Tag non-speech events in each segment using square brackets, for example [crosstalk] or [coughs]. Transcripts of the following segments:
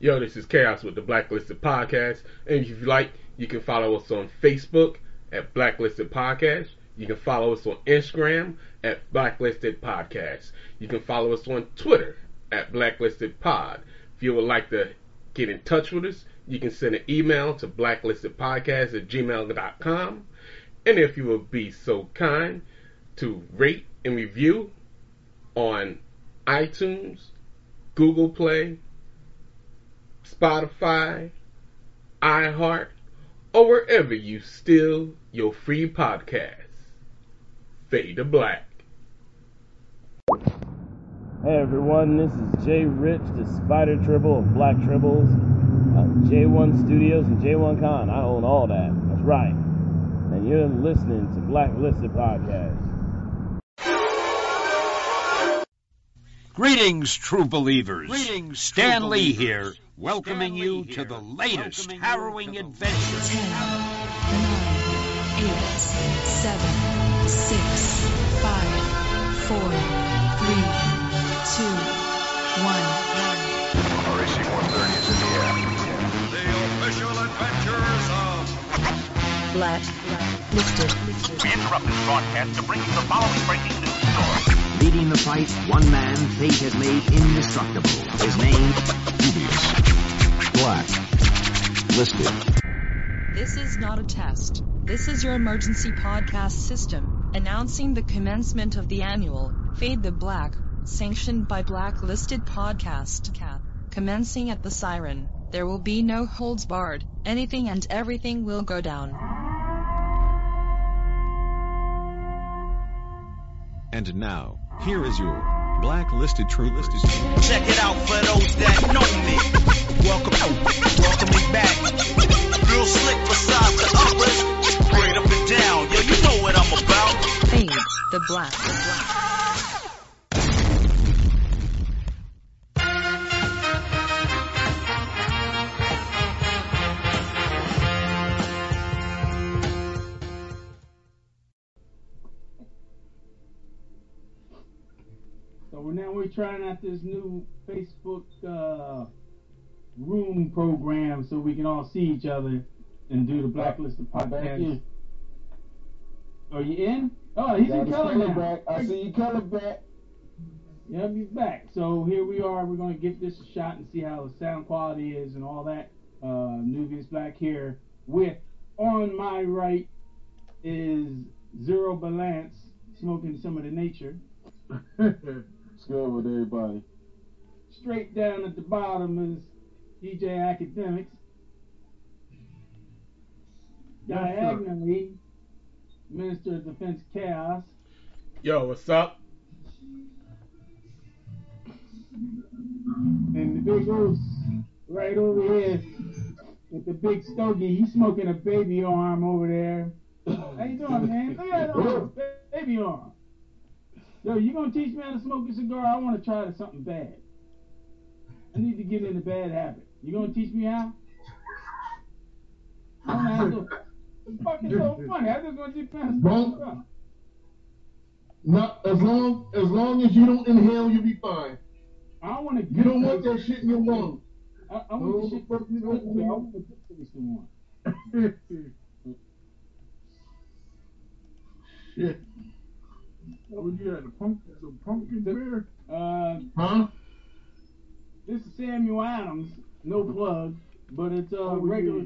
Yo, this is Chaos with the Blacklisted Podcast. And if you like, you can follow us on Facebook at Blacklisted Podcast. You can follow us on Instagram at Blacklisted Podcast. You can follow us on Twitter at Blacklisted Pod. If you would like to get in touch with us, you can send an email to blacklistedpodcast at gmail.com. And if you would be so kind to rate and review on iTunes, Google Play, Spotify, iHeart, or wherever you steal your free podcasts. Fade to black. Hey everyone, this is Jay Rich, the Spider Tribble of Black Tribbles, uh, J1 Studios and J1 Con. I own all that. That's right. And you're listening to Blacklisted Podcast. Greetings, true believers. Greetings, Stan true Lee believers. here, welcoming you Lee to the latest welcoming harrowing the adventure. Ten, nine, eight, seven, six, five, four, three, two, one. RAC-130 is in the air. The official adventures of Black listed. We interrupt this broadcast to bring you the following breaking news story. Leading the fight, one man fate has made indestructible. His name, Dubious. Black. Listed. This is not a test. This is your emergency podcast system, announcing the commencement of the annual Fade the Black, sanctioned by Blacklisted Podcast. Cat. Commencing at the siren, there will be no holds barred, anything and everything will go down. And now, here is your blacklisted true listed. Check it out for those that know me. Welcome, welcome me back. Real slick besides the others. Straight up and down, yo, you know what I'm about. Fade the Black. The Black. We're now we're trying out this new Facebook uh, room program so we can all see each other and do the blacklisted podcast. Are you in? Oh, he's in color now. back. I see you color back. Yep, he's back. So here we are. We're going to give this a shot and see how the sound quality is and all that. Uh, Nubius Black here with on my right is Zero Balance smoking some of the nature. [laughs] Good with everybody? Straight down at the bottom is DJ Academics. Yes, sir. Diagonally, Minister of Defense Chaos. Yo, what's up? And the big goose right over here with the big stogie. He's smoking a baby arm over there. How you doing, man? Look at that baby arm. Yo, you gonna teach me how to smoke a cigar? I want to try something bad. I need to get in a bad habit. You gonna teach me how? I don't how to. It's fucking so funny. I just want to teach me to a cigar. Not as long as long as you don't inhale, you'll be fine. I don't want to. You don't want that shit in your lungs. I, I want the oh, shit. I want the taste one. [laughs] Shit. What you got? The pump, the pumpkin beer? Uh, Huh? this is Samuel Adams. No plug, but it's uh, Oh, regular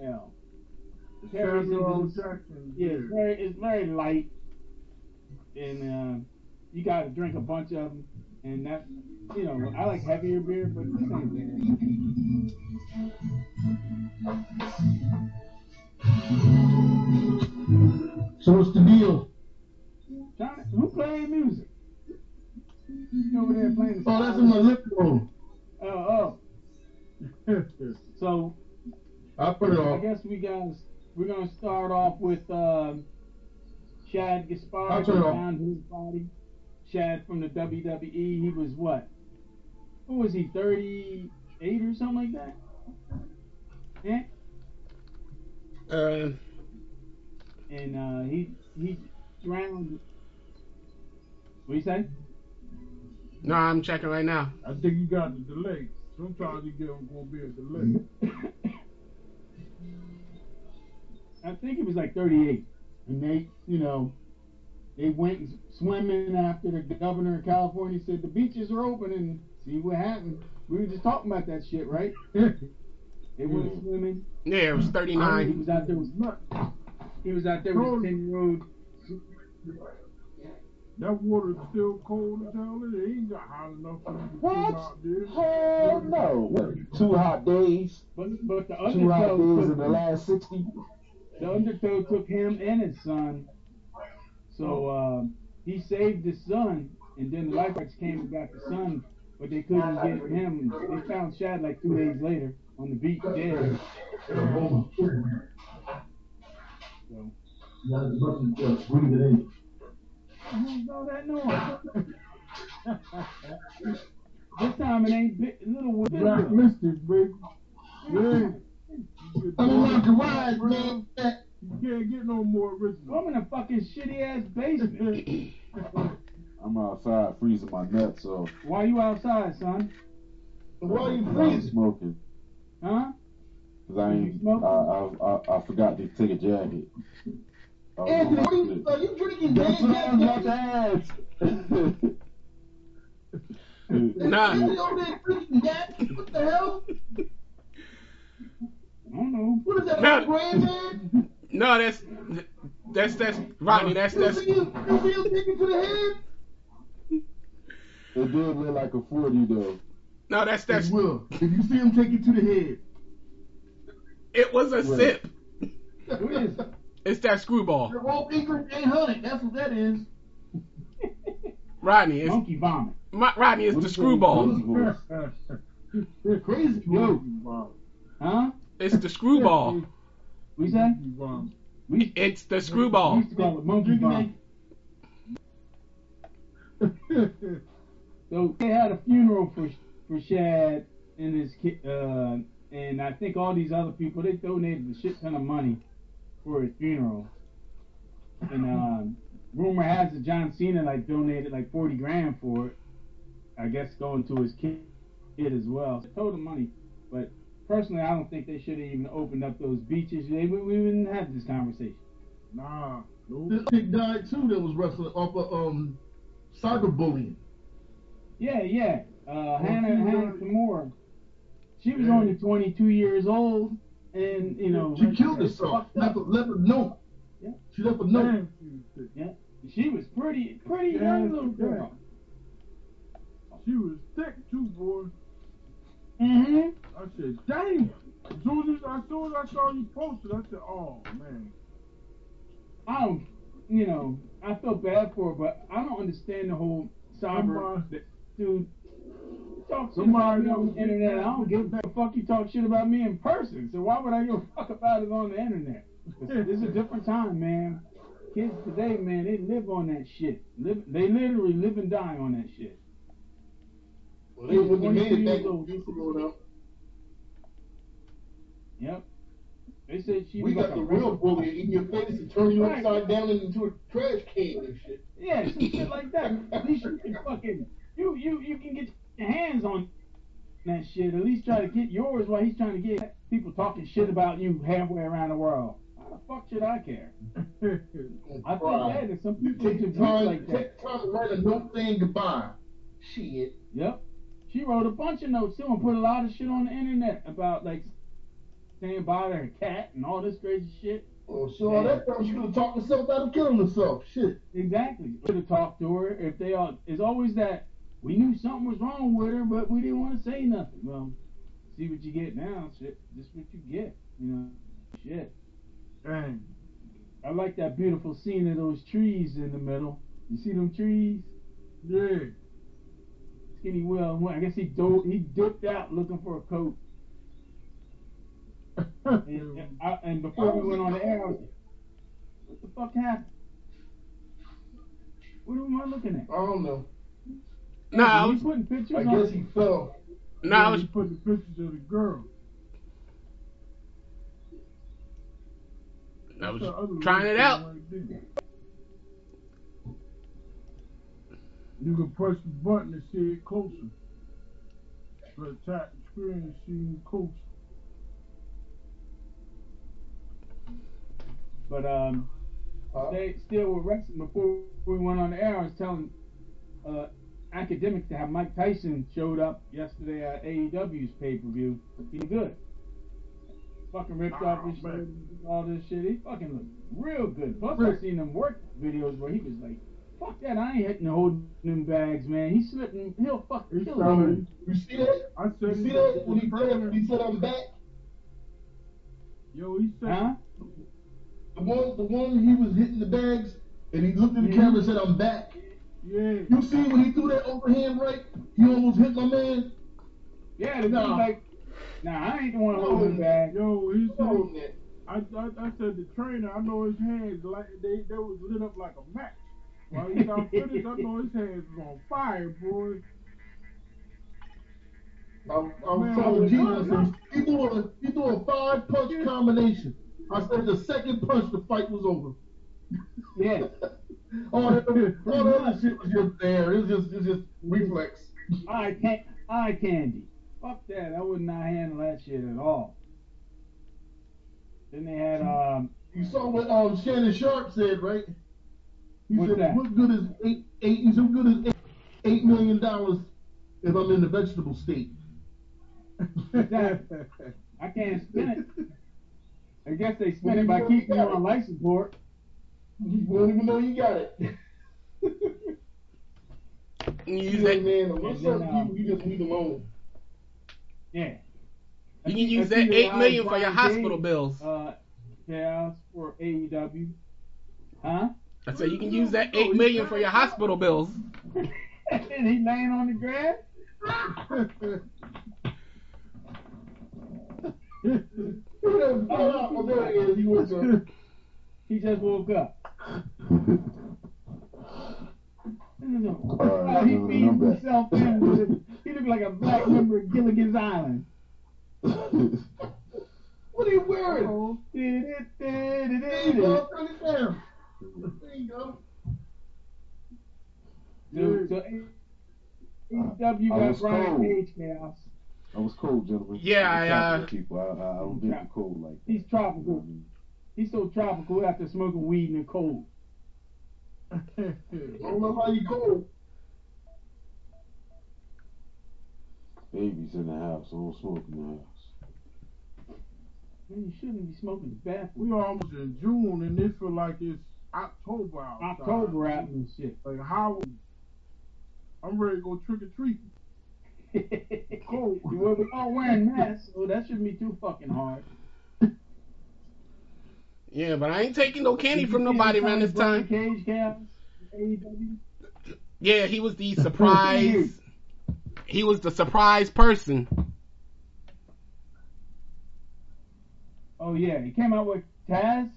yeah. ale. Carries Samuel into- Jackson. Yeah, it's very, it's very light, and uh, you got to drink a bunch of them. And that, you know, I like heavier beer, but this ain't So what's the deal? Johnny, who playing music? He's over there playing the. Oh, that's in my lip room. Oh, oh. [laughs] So I put it I off. guess we guys we're gonna start off with um, Shad Gaspard I'll turn it off. his body. Shad from the WWE. He was what? What was he? Thirty eight or something like that? Yeah. Uh, And uh, he he drowned. What you say? no, I'm checking right now. I think you got the delay. Sometimes you get them gonna be a delay. [laughs] I think it was like 38. And they, you know, they went swimming after the governor of California said the beaches are open and see what happened. We were just talking about that shit, right? [laughs] they went swimming. Yeah, it was 39. He was out there with muck. he was out there with 10 year old. That water's still cold as hell. It ain't got hot enough for you to What? swim out there. Hell no. Two hot days? But, but the Two hot undertow days in took, the last 60? the undertow took him and his son. So um, he saved his son, and then the lifeguards came and got the son, but they couldn't get him. They found Shad like two days later on the beach dead. So. I don't know that noise. this time it ain't big, little one. Blacklisted, baby. Yeah. You I don't like to ride, man. You can't get no more original. I'm in a fucking shitty ass basement. I'm outside freezing my nuts off. Why you outside, son? Why are you I'm freezing? smoking. Huh? Cause I ain't, I, I, I, I forgot to take a jacket. I was on Anthony, what are you, are you drinking That's what I was about to ask. Nah. You over there drinking gas? What the hell? I don't know. What is that, Nah. nah. No, that's that's that's Rodney. That's that's you see him take it to the head? It did look like a 40 though. no, that's that's. It will. If you see him take it to the head. It was a Right. sip. Who is it? It's that screwball, Your Olde English 800. That's what that is. Rodney. It's Monkey vomit. my, Rodney. It's the screwball. Crazy yo. Huh? It's the screwball. We say? We, It's the we screwball. used to call it monkey vomit. [laughs] So they had a funeral for for Shad and his kid, uh, and I think all these other people they donated a shit ton of money for his funeral. And um, rumor has it John Cena like donated like forty grand for it. I guess going to his kid, kid as well. Total money, but personally I don't think they should have even opened up those beaches. They, we, we wouldn't have this conversation. Nah. This chick died too that was wrestling off of um cyberbullying. Yeah, yeah. Uh, Hana she Hana was- Kimura. She was Yeah. only 22 years old, and you know She killed herself. Left a, left a note. Yeah. She left a note. Damn, she was. Yeah, she was pretty, pretty Yeah, young little girl. She was thick too, boy. Mm-hmm. I said, damn. As soon as, as soon as I saw you posted, I said, oh man. I don't, you know, I felt bad for her, but I don't understand the whole cyber. Dude, talk shit Somebody about me on the internet. I don't give a fuck. You talk shit about me in person, so why would I give a [laughs] fuck about it on the internet? It's, it's a different time, man. Kids today, man, they live on that shit. Live, they literally live and die on that shit. Well, they wouldn't have made it 22 back years old. This is- growing up. Yep. They said she We got like the real bully in your face and turn you Right. upside down into a trash can and shit. Yeah, some shit like that. [laughs] At least you can fucking you you you can get your hands on that shit. At least try to get yours while he's trying to get people talking shit about you halfway around the world. How the fuck should I care? [laughs] I feel Right. bad that some You people take just time, like that. take time to write a note saying goodbye. Shit. Yep. She wrote a bunch of notes too and put a lot of shit on the internet about like saying bye to her cat and all this crazy shit. Oh, so all that time she could have talked herself out of killing herself. Shit. Exactly. Could have talked to her if they all. It's always that we knew something was wrong with her, but we didn't want to say nothing. Well, see what you get now. Shit, just what you get. You know, shit. Dang. I like that beautiful scene of those trees in the middle. You see them trees? Yeah. Skinny Will. I guess he dove, he dipped out looking for a coat. [laughs] And, and, I, and before we went on the air, I was like, what the fuck happened? What am I looking at? I don't know. Nah, I was, putting pictures I on guess he fell. nah, I was, You put the pictures of the girl. I was That's the other trying it out. right. You can press the button to see it closer. To attack the experiencing coach. But um, they still were wrestling. Before we went on the air, I was telling uh, academics to have Mike Tyson showed up yesterday at AEW's pay per view. He's good. Fucking ripped off his shirt and all this shit. He fucking looked real good. Plus, I seen him work videos where he was like, "Fuck that! I ain't hitting the holding them bags, man. He's slipping. He'll fucking kill you." You see that? I You see that? When he said, when he said I'm back, Yo, he said, Huh? the one, the one he was hitting the bags, and he looked at the mm-hmm. camera and said, "I'm back." Yeah. You see when he threw that overhand right, he almost hit my man. Yeah, the Nah. like, "Nah, I ain't the one holding the bag." Yo, he said, Hold that. I, I, I said the trainer, I know his hands like they, they was lit up like a match. While he got finished, I know his hands was on fire, boy. I'm, I'm Man, telling what- Jesus, he threw a he threw a five punch combination. I said the second punch, the fight was over. Yeah. all that, all that other shit was just there. It was just, it was just reflex. eye can eye candy. Fuck that. I would not handle that shit at all. Then they had um You saw what um Shannon Sharpe said, right? He What's said, that? "What good is eight eight? He said, "What good is eight, eight million dollars if I'm in the vegetable state?" I can't spend it. [laughs] I guess they spend it by keeping you on life support. You don't even know you got it. You You use that. man, unless And certain then, um, people you just leave alone. Yeah. You can use that eight million for your hospital bills. Uh, chaos for AEW. Huh? I said you can use that eight million for your hospital bills. and [laughs] he laying on the grass. Oh, there he is. He was, He just woke up. Alright, Oh, he I'm feeds himself in with it. He look like a black member of Gilligan's Island. [laughs] what are you wearing? Oh, did it, did it, There did you it. go. Turn it down. There you go. Dude, so AEW got was Brian cold. Cage chaos. I was cold, gentlemen. Yeah, I'm I, tropical uh, people. I, I, I don't get the cold like that. He's tropical. He's so tropical after smoking weed in the cold. I don't know how you go. Babies in the house. I don't smoke in the house. Man, you shouldn't be smoking. It's bad for We are almost in June and this feel like it's October outside. October out and shit. Like how I'm ready to go trick or treating. [laughs] Cold. well, we all wearing [laughs] masks, so that shouldn't be too fucking hard. Yeah, but I ain't taking no candy from nobody around this time. Cage chaos. Yeah, he was the surprise. He was the surprise person. Oh yeah, he came out with Taz.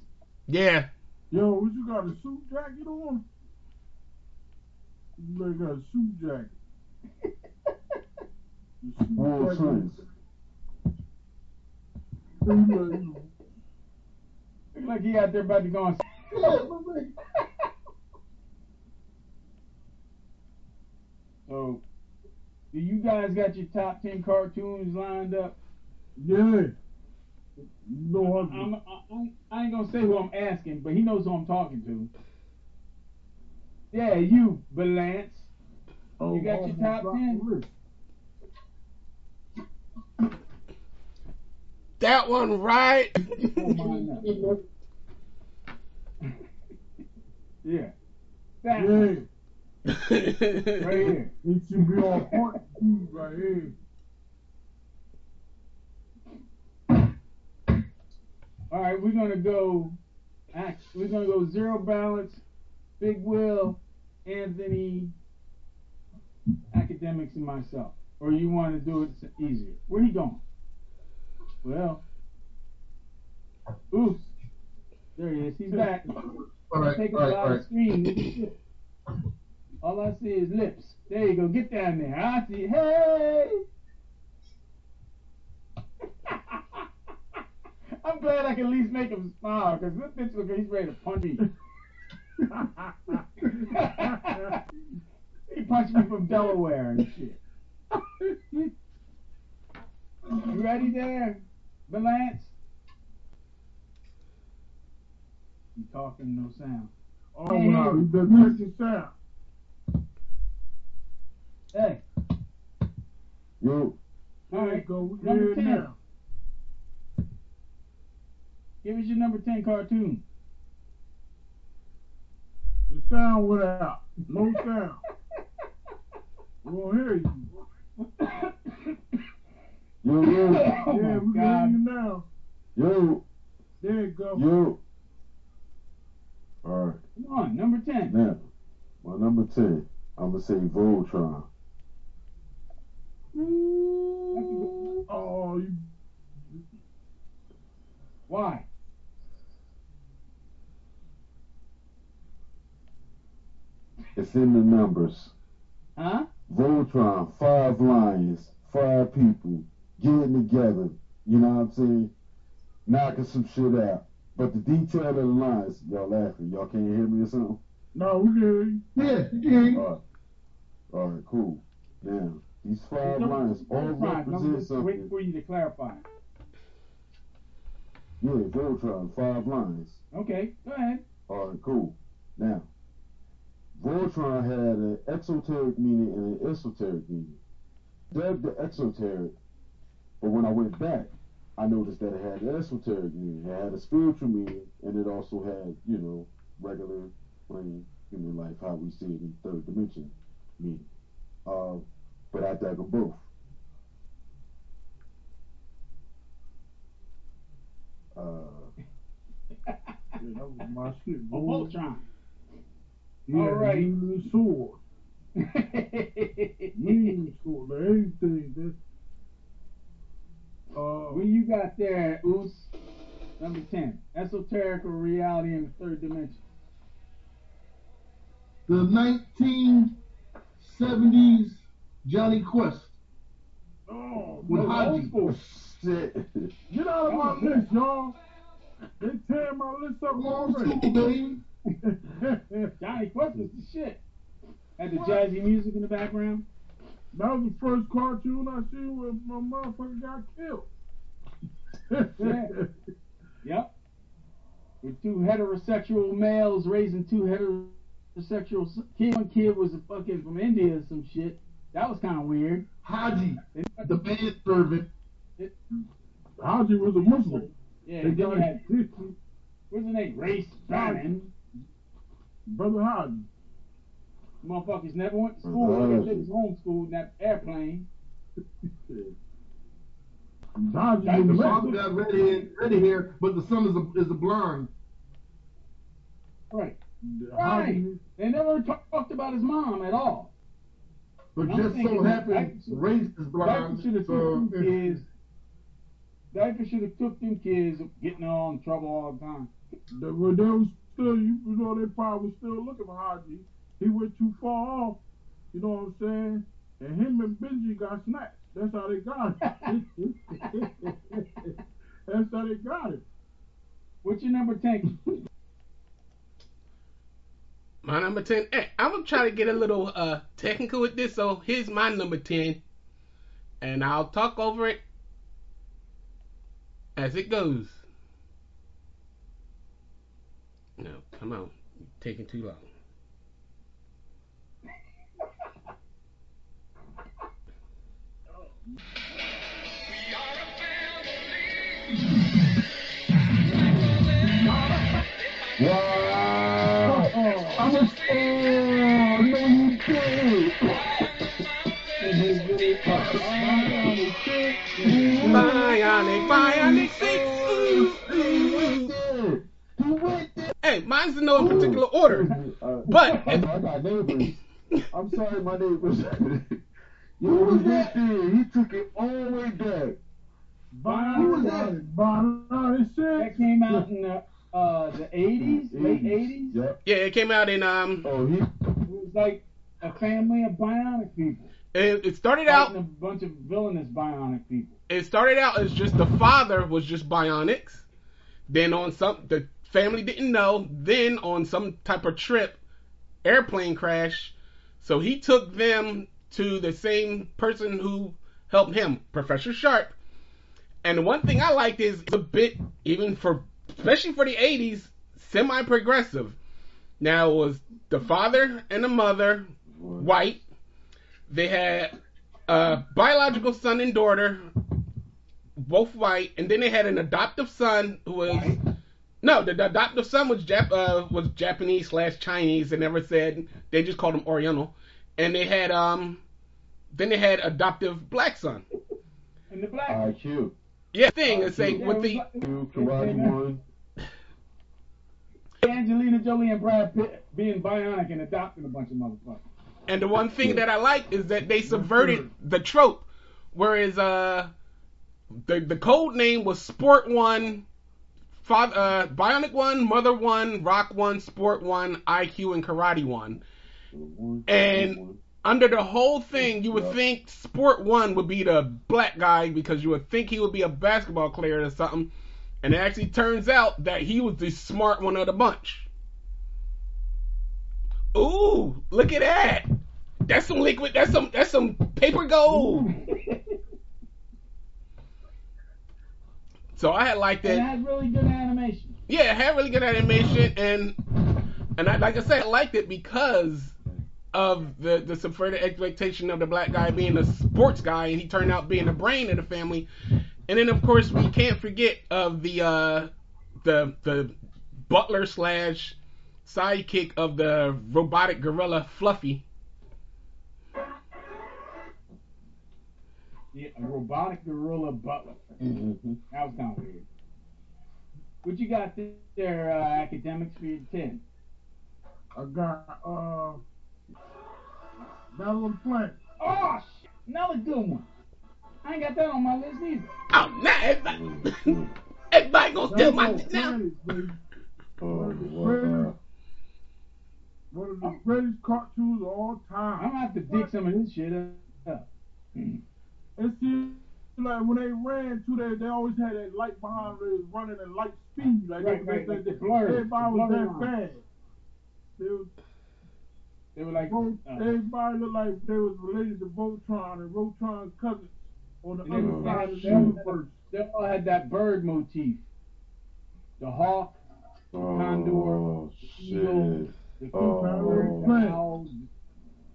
Yeah. Yo, what you got a suit jacket on? You like got a suit jacket. The suit World jacket- Trends. You like, you know, Look he out there about to go on. [laughs] So, do you guys got your top ten cartoons lined up? Yeah. You know I'm, I'm, I'm, I ain't gonna say who I'm asking, but he knows who I'm talking to. Yeah, you, Balance. Oh, you got your top ten? That one right. [laughs] Oh, Pull mine up. yeah. That Yeah. one, [laughs] right here. It should be on point two right here. All right, we're gonna go. act- We're gonna go zero balance, Big Will, Anthony, academics, and myself. Or you want to do it easier? Where he going? Well, oops, there he is. He's back. All right, Take all right, lot all of screen. Look at this. All I see is lips. There you go. Get down there. I see. Hey. [laughs] I'm glad I can at least make him smile because this bitch look like he's ready to punch me. [laughs] he punched me from Delaware and shit. [laughs] You ready there, Balance? You talking, no sound. Oh, no, You better check your sound. Hey, Yo, all right, Go. We Number here 10. now. give us your number 10 cartoon. The sound went out. No [laughs] sound. We won't hear you. yo, yo, Oh, yeah, my we can hear God. you now. yo, There you go. yo. All right, Come on, number 10. now, my number 10, I'm going to say Voltron. Oh, you. Why? It's in the numbers. Huh? Voltron, five lions, five people getting together. You know what I'm saying? Knocking some shit out. But the detail of the lines, y'all laughing. Y'all can't hear me or something? No, we can hear you. Yeah, yeah. All right. All right, cool. Now, these five Number- lines all number five. represent Number- Wait for you to clarify. Yeah, Voltron, five lines. Okay, go ahead. All right, cool. Now, Voltron had an exoteric meaning and an esoteric meaning. Dug the exoteric, but when I went back, I noticed that it had an esoteric meaning. It had a spiritual meaning, and it also had, you know, regular, plain human life, how we see it in third dimension meaning. Uh, but I dug them both. Uh, Yeah, [laughs] that was my shit, boy. Voltron. Yeah, All right. using the sword. [laughs] Mean sword, like everything. That, uh, What you got there, Oos? Number 10. Esoteric reality in the third dimension. The 1970s Jonny Quest oh, with no, Hadji. shit. Get out of my list, y'all. They tearing my list up Old already. [laughs] Jonny Quest was the shit. Had the jazzy music in the background. That was the first cartoon I seen where my motherfucker got killed. Yeah. [laughs] Yep. With two heterosexual males raising two heterosexual s- kids. One kid was a fucking from India or some shit. That was kind of weird. Hadji, the man servant. Hadji was a Muslim. Yeah, They then got had, what's his name? Race Bannon. Brother Hadji. Motherfuckers never went to mm-hmm. school. They was homeschooled in that airplane. [laughs] Hadji The was a father got red hair, red hair, but the son is a, is a blonde. Right. Right. They never talk- talked about his mom at all. But I'm just so that happens, race is Diaper blonde. should have So, took them kids. Diaper should have took them kids getting all in trouble all the time. They, well, they was still, you know, they probably was still looking for Hadji. He went too far off, you know what I'm saying? And him and Benji got snatched. That's how they got it. [laughs] That's how they got it. What's your number ten? My number 10. Hey, I'm going to try to get a little uh, technical with this. So here's my number 10. And I'll talk over it as it goes. No, come on. You're taking too long. Wow! A no, you did. Bionic, Bionic 6. Ooh, ooh, ooh. He went there. Hey, mine's in no particular order. But-. I'm sorry, my neighbors. Yo, he did. He took it all the way back. Bionic, Bionic That six. came out in the uh the eighties, late eighties. Yep. Yeah, it came out in, um, Oh, he. It was like a family of bionic people. it, it started Fighting out, a bunch of villainous bionic people. it started out as just the father was just bionics. Then on some, the family didn't know. Then on some type of trip, airplane crash. So he took them to the same person who helped him, Professor Sharp. And one thing I liked is it's a bit, even for, especially for the 80s, semi progressive. Now, it was the father and the mother, white. They had a biological son and daughter, both white. And then they had an adoptive son who was. No, the, the adoptive son was Jap- uh, was Japanese slash Chinese. They never said they just called him Oriental, and they had um, then they had adoptive black son. And the black. IQ. Yeah, thing is say with the Karate One. Angelina Jolie and Brad Pitt being bionic and adopting a bunch of motherfuckers. and the one thing that I like is that they subverted the trope, whereas uh, the the code name was Sport One. Father, uh, Bionic One, Mother One, Rock One, Sport One, IQ, and Karate One. And under the whole thing, you would think Sport One would be the black guy because you would think he would be a basketball player or something. And it actually turns out that he was the smart one of the bunch. Ooh, look at that. That's some liquid. That's some. That's some paper gold. [laughs] so I had liked it. it had really good animation. Yeah, it had really good animation, and and I, like I said, I liked it because of the the subverted expectation of the black guy being a sports guy, and he turned out being the brain of the family. And then of course we can't forget of the uh, the the butler slash sidekick of the robotic gorilla Fluffy. Yeah, a robotic gorilla butler. Mm-hmm. That was kind of weird. What you got there, uh, academics for your 10? I got uh Battle of the Oh, shit. Another good one. I ain't got that on my list either. Oh, now everybody, mm-hmm. everybody gonna steal my Battle of the now. Baby. Oh, One of the wow. one of the oh. greatest cartoons of all time. I'm gonna have to dig some of this shit up. It seems like when they ran too, they they always had that light behind them. Running at light speed. Like Right, they, right, they, like they, the blur, everybody the was that line. fast. They was, They were like, Vo- uh, everybody looked like they was related to Voltron and Voltron's cousins on the other side had, of the universe. they all had that bird motif. The hawk, the condor, Oh, the eagle, the Oh. the owl.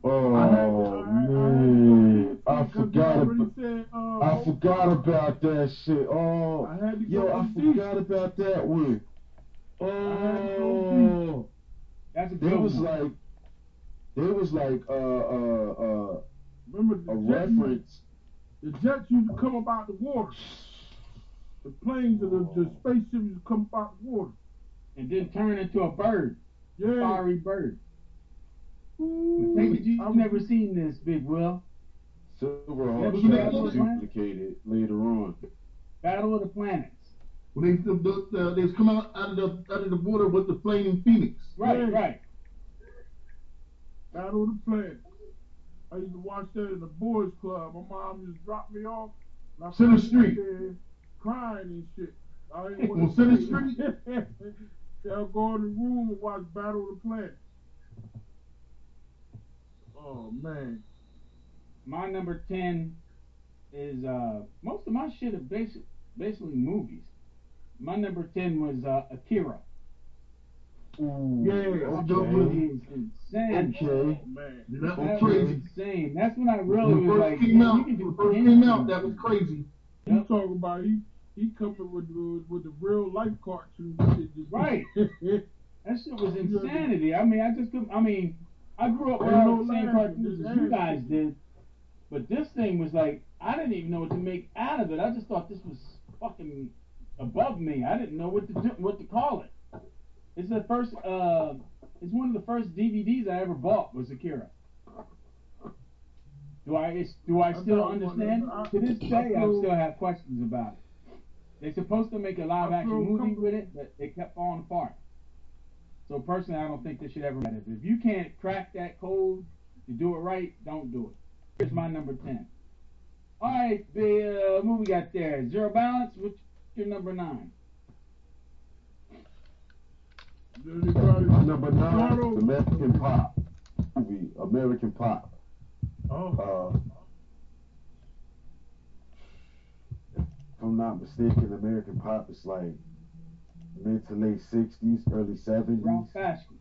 Oh, I had I- I- man. I forgot about, said, uh, I forgot about that shit. Oh, I had to yo, go I deep. forgot about that one. had Oh, That's a there good was one. like, there was like, uh, uh, uh, Remember the a jet, reference. the jets used to come up out the water. The planes and the, the spaceships used to come up out the water. and then turn into a bird, Yeah. fiery bird. Ooh, Maybe you I have never seen this, Big Will. Silverhawk Never shot Battle of was duplicated later on. Battle of the Planets. When they the, the, the, they was coming out, out of the out of the water with the flaming phoenix. Right, Yeah. right. Battle of the Planet. I used to watch that in the boys' club. My mom just dropped me off. and I Center sat Street. Crying and shit. I didn't On want Center to Street? [laughs] They'll go in the room and watch Battle of the Planet. Oh man. My number ten is uh most of my shit are basic, basically movies. My number ten was uh, Akira. Ooh, Yeah, That okay. movie insane. Okay. Oh man. Yeah, that was That was crazy. insane. That's when I really When was like, came man, out, you can do first came out, that was crazy. You talking about he he coming with the, with the real life cartoon shit. just- Right. [laughs] That shit was insanity. I mean, I just couldn't. I mean, I grew up with no the same cartoons as you guys did, but this thing was like I didn't even know what to make out of it. I just thought this was fucking above me. I didn't know what to do, what to call it. It's the first. Uh, it's one of the first DVDs I ever bought was Akira. Do I do I still understand? To this day, I still have questions about it. They're supposed to make a live action movie with it, but it kept falling apart. So personally, I don't think this should ever matter. If you can't crack that code to do it right, don't do it. Here's my number ten. All right, the uh, movie got there. Zero Balance. What's your number nine? Anybody- Number nine, Shadow- American Pop movie. American Pop. Oh. Uh, if I'm not mistaken, American pop is like mid to late '60s, early '70s. Ralph Bakshi.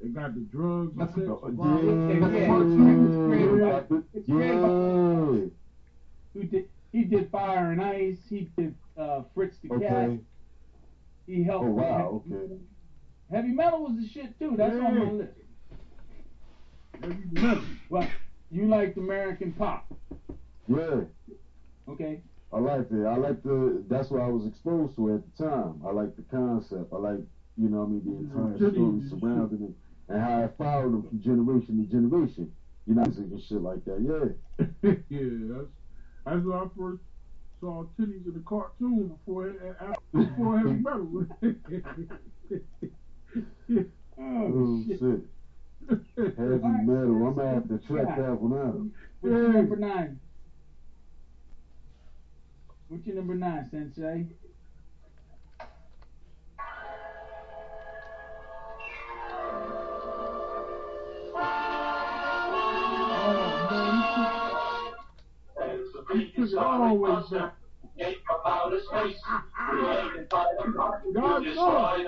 They got the drugs. and That's the- violence. yeah, yeah, It's It's created by- yeah. Who did? He did Fire and Ice. He did uh, Fritz the Cat. He helped. Oh wow. Okay. Heavy metal was the shit too. That's on my Yeah. list. Heavy metal. But you liked American pop, Yeah. okay? I like it. I like the. That's what I was exposed to at the time. I like the concept. I like, you know, I mean, the entire Jimmy, story surrounding it and how it followed them from generation to generation. You know, music and shit like that. Yeah. [laughs] yeah, that's that's when I first saw titties in the cartoon before before heavy metal. [laughs] Oh, oh shit. Heavy metal. I'm gonna have to check that one out. What's your number nine? What's your number nine, Sensei? Oh, He took it all the way back. God knows.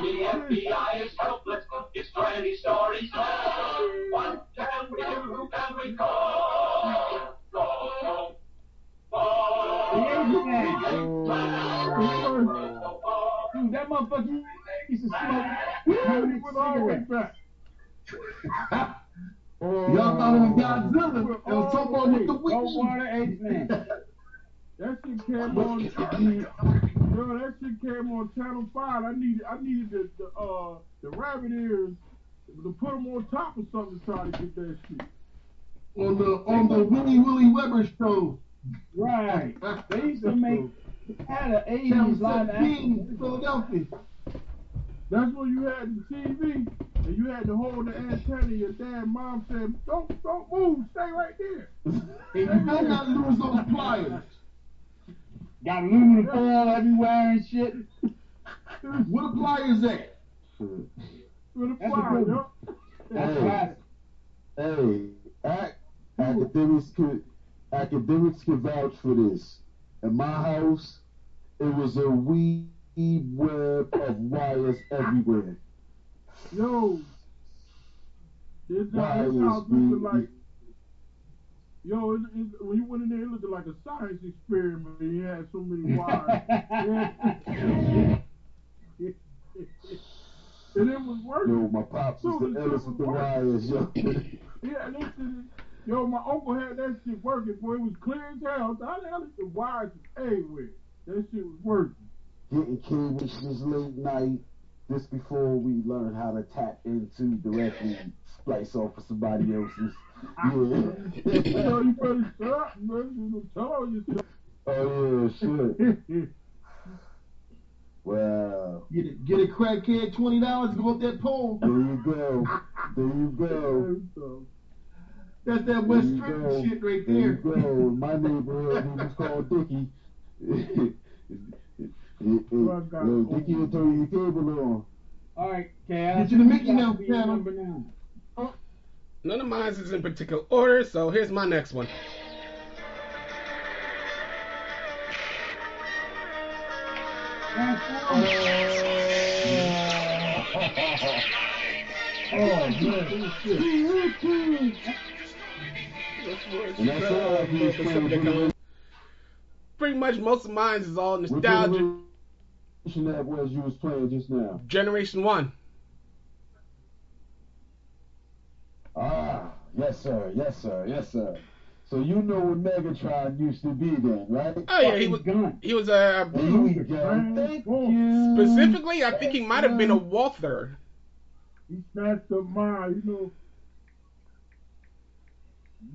The FBI is helpless. It's twenty stories to try to get that shit. On the on the Willy Willy Webber show. Right. [laughs] They used to make had an Channel eighties live 17, action. Philadelphia. That's when you had the TV and you had to hold the antenna. Your dad, mom said, "Don't, don't move. Stay right there." [laughs] And you better not lose those pliers. Got aluminum foil everywhere and shit. Where the pliers at? With a That's a fly, yo. That's Hey. classic. Hey, ac- academics could academics could vouch for this. In my house, it was a weed web of wires everywhere. Yo, this, Why this is house looked we- like. Yo, it, it, when you went in there, it looked like a science experiment. You had so many wires. [laughs] [laughs] And it was working. Yo, my pops was the Dude, illest with the wires, yo. [laughs] Yeah, shit, yo, my uncle had that shit working, boy. It was clear as hell. Hell is the wires everywhere? That shit was working. Getting this late night. This before we learned how to tap into directly splice off of somebody else's. [laughs] Yeah. yo, [laughs] you better shut up, man. You your oh yeah, shit. [laughs] Wow. Get a, get a crackhead twenty dollars, go up that pole. There you go. There you go. [laughs] So, That's that There West you Strip shit right There you go. My neighborhood, he was called Dickie. [laughs] Oh, Yo, Dickie will throw your cable on. All right, okay. Get you the Mickey Mouse Be your channel. number. Oh. None of mine is in particular order, so here's my next one. Pretty much most of mine is all nostalgia. that was you was playing just now. Generation one. Ah, yes sir, yes sir, yes sir. So you know what Megatron used to be then, right? Oh yeah, he was he was a There we go. Thank you. specifically. I think he might have been a Walther. he snatched up mine, you know.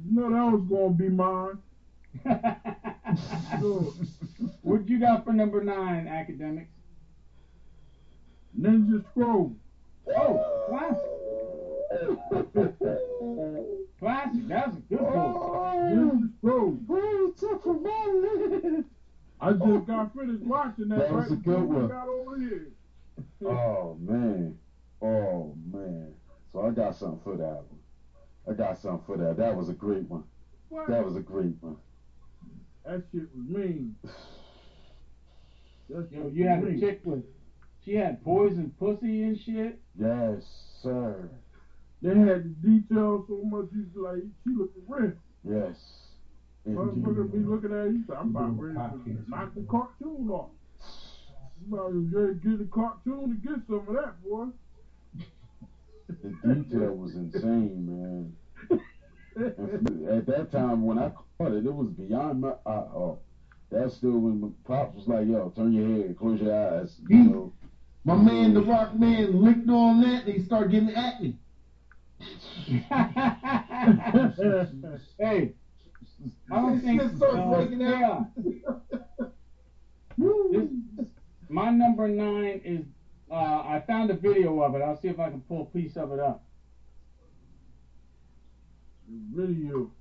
You know that was gonna be mine. [laughs] So, What you got for number nine, academics? Ninja Scroll. Oh, classic. [laughs] Classic. That's a good one. Ninja Scroll. I just got finished watching that, That was right a good one. got over here. [laughs] Oh man. Oh man. So I got something for that one. I got something for that. That was a great one. What? That was a great one. That shit was mean. [sighs] That Yo, shit you was had a chick with, she had poison pussy and shit. Yes, sir. They had the details so much. He's like, she looked red. Yes. Motherfucker be looking at you. I'm about ready to knock the cartoon off. I'm about ready to get the cartoon to get some of that, boy. The detail was insane, man. [laughs] At that time, when I caught it, it was beyond my. Uh, oh, that's still when my pops was like, "Yo, turn your head, close your eyes." You know, My man, the rock man, licked on that and he started getting acne. [laughs] [laughs] hey, I don't think Shit starts breaking out. This, my number nine is. Uh, I found a video of it. I'll see if I can pull a piece of it up. Video.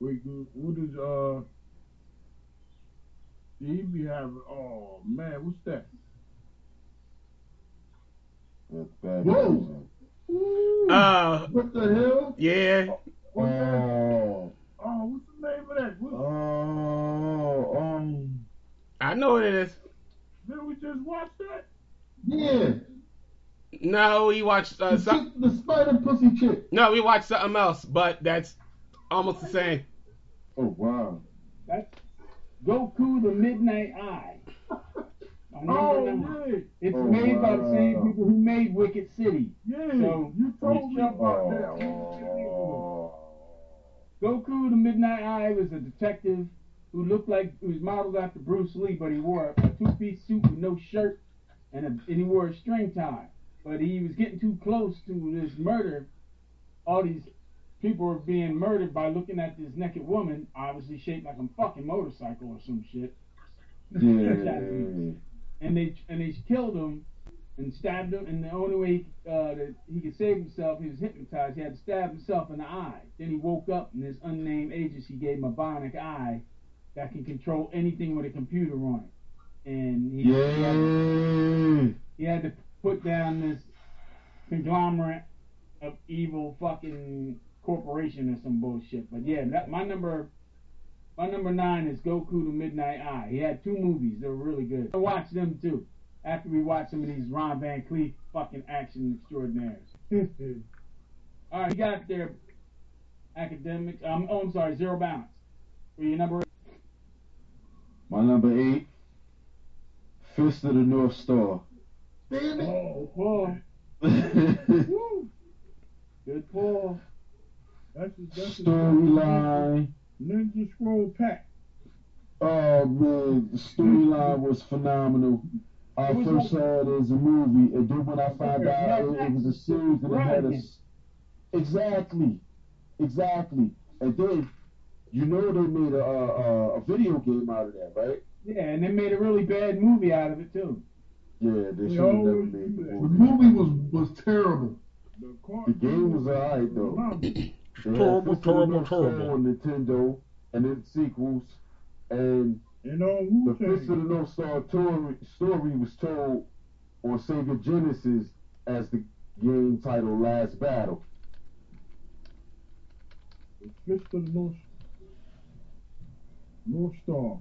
Wait, what is uh? He be having. Oh man, what's that? That's bad. Whoa. Uh, What the hell? yeah. What's that? Oh, Oh, what's the name of that? What, oh, um, I know what it is. did we just watch that? Yeah. No, we watched uh, The, some. the spider pussy chick. No, we watched something else, but that's almost the same. oh wow. That's Goku the Midnight Eye. My number Oh nine. yeah, It's Oh, made by the same people who made Wicked City. yeah. So, you told me jump about Oh, that. Oh. Goku the Midnight Eye was a detective who looked like he was modeled after Bruce Lee, but he wore a two-piece suit with no shirt and, a, and he wore a string tie. But he was getting too close to this murder. All these people were being murdered by looking at this naked woman, obviously shaped like a fucking motorcycle or some shit. Yeah. [laughs] and they and they killed him and stabbed him. And the only way uh, that he could save himself, he was hypnotized. He had to stab himself in the eye. Then he woke up, and this unnamed agency gave him a bionic eye that can control anything with a computer on it. And he, he, had, Yeah. he had to put down this conglomerate of evil fucking corporation or some bullshit. But yeah, that, my number. My number nine is Goku the Midnight Eye. He had two movies. They were really good. I watched them too. After we watched some of these Ron Van Cleef fucking action extraordinaires. [laughs] All right, you got their academic. Um, oh, I'm sorry, Zero Balance. For your number. My number eight, Fist of the North Star. Damn it. Oh, pull. [laughs] Woo. Good pull. That's that's Storyline. Ninja Scroll Pack. Uh, oh man, the storyline was phenomenal. I was first saw it as a movie, and then when I found out it, it was a series and it had a right. s- exactly, exactly, and then you know they made a, a a video game out of that, right? Yeah, and they made a really bad movie out of it too. Yeah, they They should have never made the do The movie. movie was was terrible. The, The game was alright though. Phenomenal. They had Terrible, of the terrible, North Star terrible. on Nintendo, and then sequels, and And on The Wu Fist of the North Star story, story was told on Sega Genesis as the game title Last Battle. Fist of the North, North Star.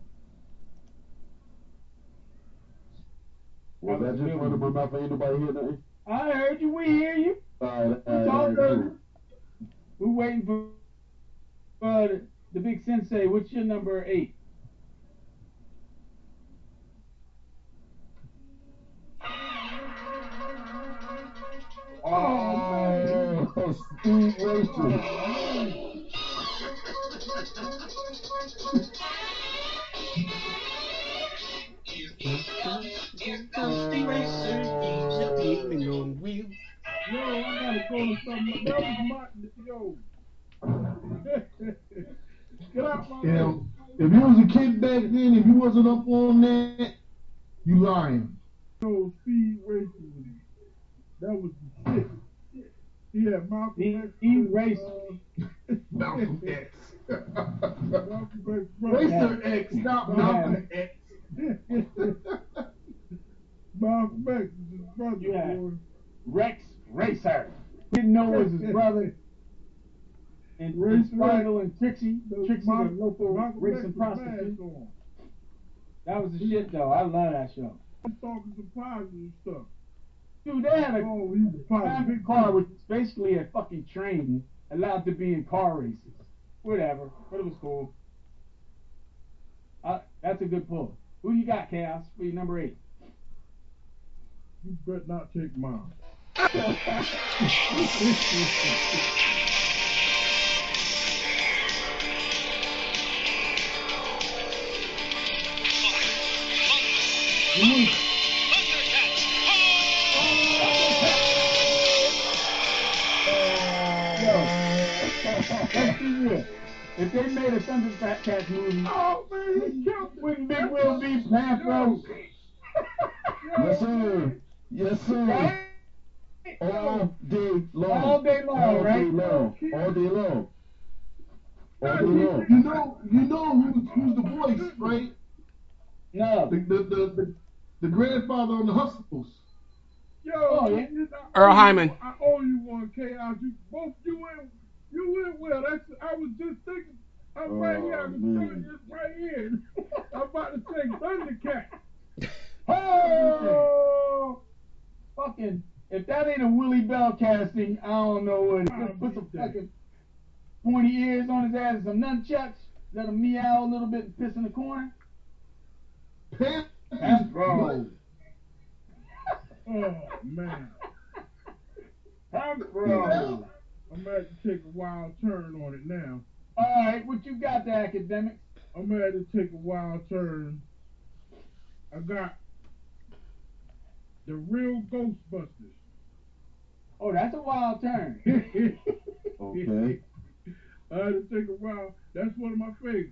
Was that just running my mouth? Ain't nobody hear nothing? I heard you. We hear you. Alright, It's all alright, good. cool. We're waiting for uh, the, big sensei. What's your number eight? Oh, Racer. on [laughs] I gotta go to something. That was my yo. Get out my You know, if you was a kid back then, if you wasn't up on that, you lying. Yo, Speed Racing. That was the shit. He had Malcolm He- X. he with, raced- uh, Malcolm [laughs] X. Malcolm X. brother. Racer X, not Malcolm [laughs] X. Malcolm X is his brother, Yeah. boy. Rex Racer. Didn't know it was his brother. Trixie, Trixie, the local racing prostitute. That was the shit though. I love that show. He's talking some positive stuff. Dude, they had a Oh, a positive. private car which is basically a fucking train allowed to be in car races. Whatever, but it was cool. Uh, that's a good pull. Who you got, Chaos? For your number eight. You better not take mine. If they made a Thundercats movie, Oh man, wouldn't Big Will be Panthro? Yes, sir. Yes, sir. All day long. All day long, All right? day long. All day long. All day You know, you know who's, who's the voice, right? No. The the the, the, the grandfather on the Huxtables. Yo, Oh, yeah. Earle Hyman. I owe you one, Chaos. You both you went you went well. That's I was just thinking. I'm oh, right here. I Oh, was man. telling you right here. I'm about to say Thundercat. [laughs] Oh, fucking! If that ain't a Willie Bell casting, I don't know what. it is. Just put some fucking pointy ears on his ass and some nunchucks. Let him meow a little bit and piss in the corner. Pan- That's bro. Oh man, That's bro. I'm about to take a wild turn on it now. All right, what you got, the academic? I'm about to to take a wild turn. I got the real Ghostbusters. Oh, that's a wild turn. [laughs] Okay. I had to take a wild. That's one of my favorites.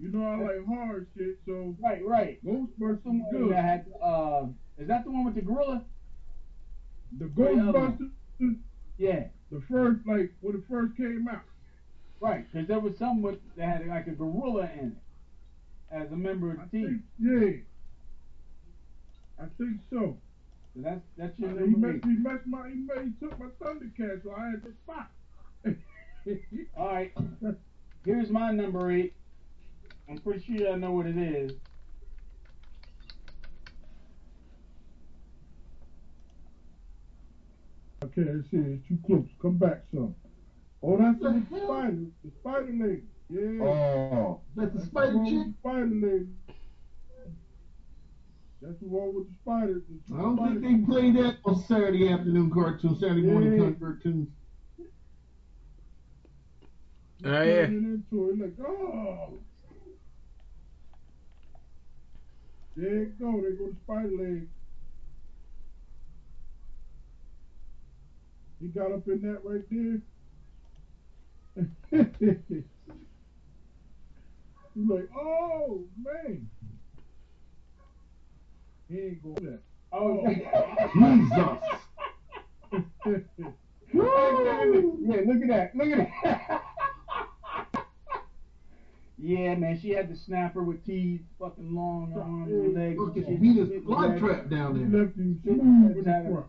You know I like hard shit, so Right, right. Ghostbusters The is good. that had, uh, is that the one with the gorilla? The the Ghostbusters, Yeah, the first like when it first came out. right. Because there was some with that had like a gorilla in it as a member of I the team. think, yeah. I think so. So that's that's your He number messed, eight. he messed my, he, messed, he took my Thundercat, so I had to stop. [laughs] All right, here's my number eight. I'm pretty sure I know what it is. Okay, let's see. It's too close. Come back some. Oh, that's The the, spider. The spider lady. Yeah. Oh. That's the spider the one chick. the spider lady. That's the one with the spider. The I don't spider think they play that on Saturday afternoon cartoons, Saturday morning Yeah. cartoons. Oh, yeah. Turning into it like, oh. There you go. There go the spider leg. He got up in that right there. [laughs] He's like, oh man. He. Oh, Jesus. yeah, look at that. Look at that. yeah, man, she had the snapper with teeth, fucking long arms and legs. and Fucking shit. beat his It fly trap down there. left him It was, in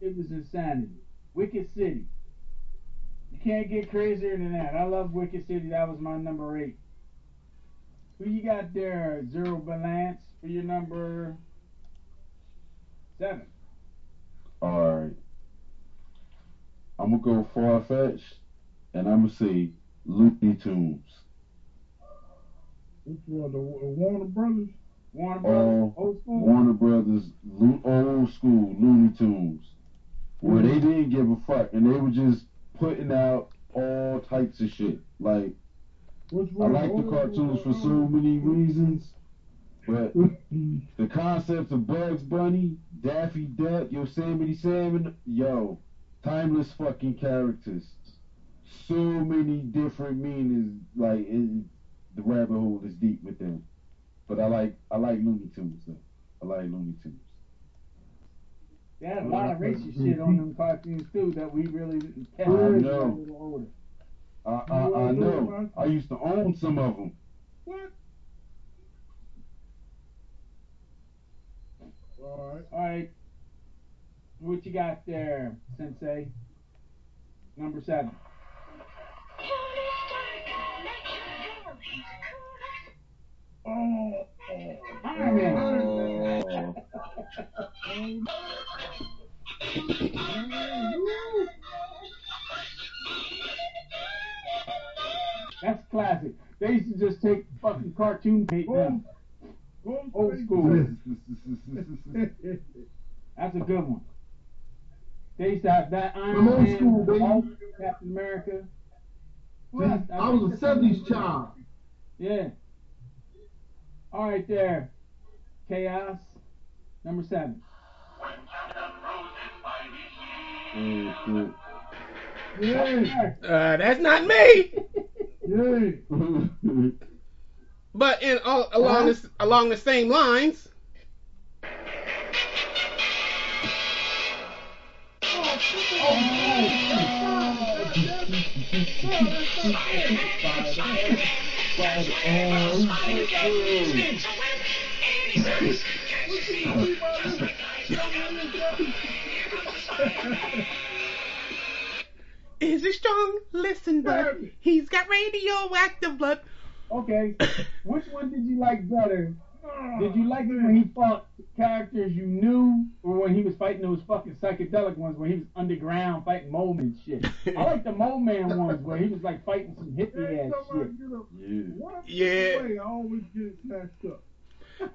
it was insanity. Wicked City. You can't get crazier than that. I love Wicked City. That was my number eight. Who you got there? Zero Balance for your number seven. Alright. I'm gonna go far fetched and I'm gonna say Looney Tunes. Which one? The, the Warner Brothers? Warner Brothers, All old school. Warner Brothers, old school Looney Tunes, where they mm-hmm. didn't give a fuck and they were just putting out all types of shit. Like I like the cartoons for so many reasons, but the concept of Bugs Bunny, Daffy Duck, Yosemite Sam, yo, timeless fucking characters. So many different meanings. Like it, the rabbit hole is deep with them. But I like I like Looney Tunes though. I like Looney Tunes. They had a lot of racist shit on them cartoons too that we really didn't catch. I when we were know. a little older. I I, I know. I used to own some of them. What? All right. All right. What you got there, Sensei? Number seven. Oh, oh, oh. That's classic. They used to just take fucking cartoon tape old school. [laughs] That's a good one. They used to have that Iron I'm old Man, school, baby. Hulk, Captain America. Who See, else? I was a seventies that's- child. Yeah. All right, there. Chaos. Number seven. Yeah. Uh, that's not me. Yeah. [laughs] But in all, along this along the same lines, is it strong? Listen, bud. He's got radioactive blood. Okay. [coughs] Which one did you like better? Did you like it when he fought characters you knew, or when he was fighting those fucking psychedelic ones where he was underground fighting mole man shit? I like the mole man ones where he was like fighting some hippie ass shit. Yeah. Way, I always get it snatched up. [laughs]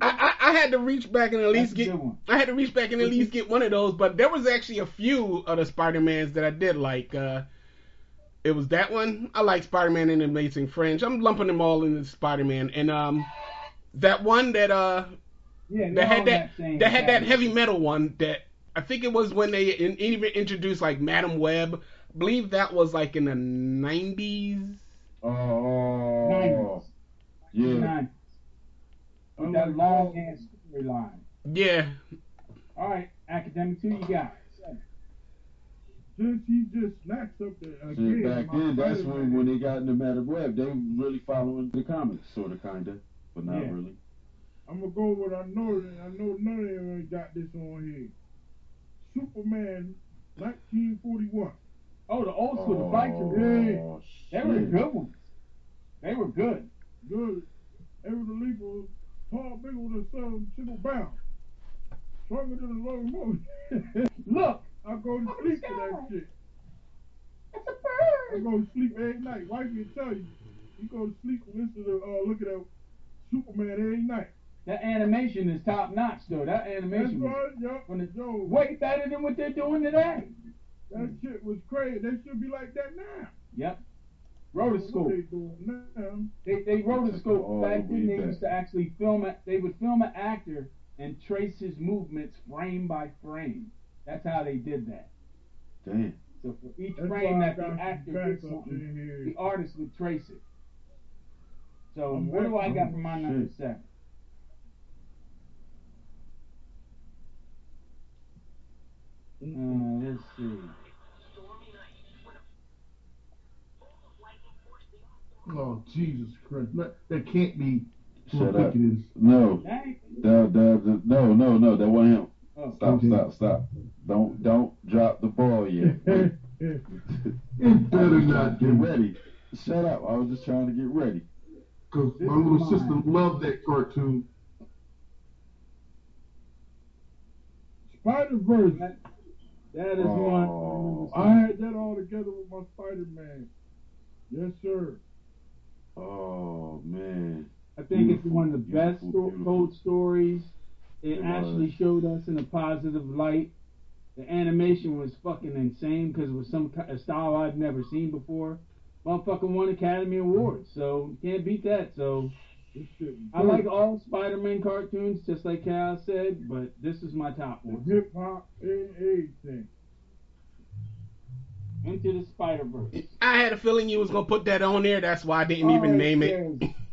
I, I, I had to reach back and at least That's get one. I had to reach back and at least get one of those, but there was actually a few of the Spider Mans that I did like. Uh, it was that one. I like Spider Man and Amazing Friends. I'm lumping them all into Spider Man, and um, that one that uh Yeah, that had in that that had that heavy metal one that I think it was when they in, even introduced like Madame Web. I believe that was like in the 90s. Oh, yeah. Nice. With that long ass storyline. Yeah. All right, academic two, you got. Since he just snatched up the See, again. back then, that's Spider-Man. when when they got in the Madame Web, they were really following the comics, sort of, kind of, but not Yeah. really. I'm gonna go with I know I know none of them ain't got this on here. Superman 1941. Oh, the old school, the Oh, fight Yeah. They were shit. good ones. They were good. Good. Every leap was tall, big with a sun, single bound. Stronger than a long [laughs] motion. Look, I go to sleep for that shit. It's a bird. I go to sleep every night. Wife can tell you. You go to sleep and listen to uh look at that Superman every night. That animation is top notch, though. That animation was right, yup. when it's Yo, way better than what they're doing today. that shit was crazy. They should be like that now. Yep. What Rotoscope. they doing now? They they rotoscope Oh, back then. They that. used to actually film it. They would film an actor and trace his movements frame by frame. That's how they did that. Damn. So for each That's frame why I that the actor did something, the artist would trace it. So I'm what do I got Oh, for my number shit. seven? Uh, let's see. Oh Jesus Christ! That, that can't be who Shut up. it is. No, That ain't- the, the, the, no, no, no, that wasn't him. Oh. Stop, Okay. stop, mm-hmm. stop. Don't, don't drop the ball yet. It [laughs] better not Get ready. Shut up. I was just trying to get ready. because This my little mine. sister loved that cartoon. Spider Verse. That, that is oh, one. Oh. I had that all together with my Spider Man. Yes, sir. Oh man. I think it's one of the best sto- beautiful. told stories. It, It actually was. showed us in a positive light. The animation was fucking insane because it was some ki- a style I'd never seen before. Motherfucker won Academy Awards, so you can't beat that. So I like all Spider-Man cartoons, just like Cal said, but this is my top one. hip hop and everything. Into the Spider Verse. I had a feeling you was gonna put that on there. That's why I didn't even name it. [laughs]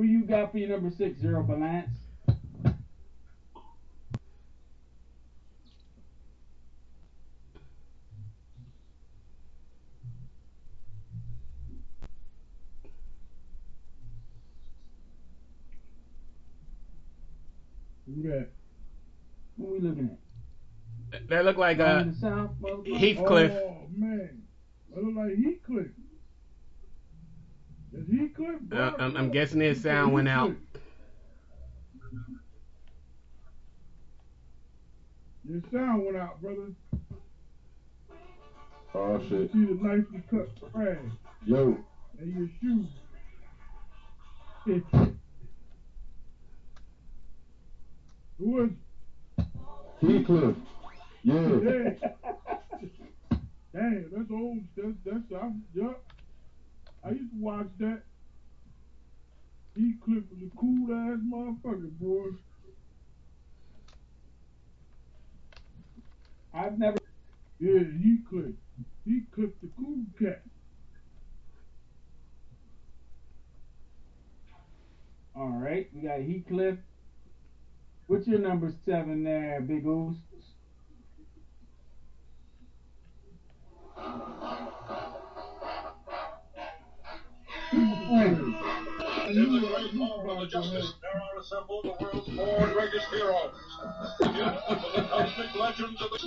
Who you got for your number six, Zero Balance? Who that? Who we looking at? That looked like uh, From the South, motherfucker? Heathcliff. Oh man, that look like Heathcliff. Uh, I'm, I'm, guessing his sound went out. Your sound went out, brother. Oh shit! You see the nicely cut trash. Yo. And your shoes. [laughs] Who is? Heathcliff. Yeah. yeah. [laughs] Damn, that's old. That's that's I, yep. I used to watch that. Heathcliff was a cool ass motherfucker, boy. I've never. Yeah, Heathcliff. Heathcliff the cool cat. All right, we got Heathcliff. What's your number seven there, Big Oos? In the great hall of justice, there are assembled the world's four greatest heroes. the cosmic legends of the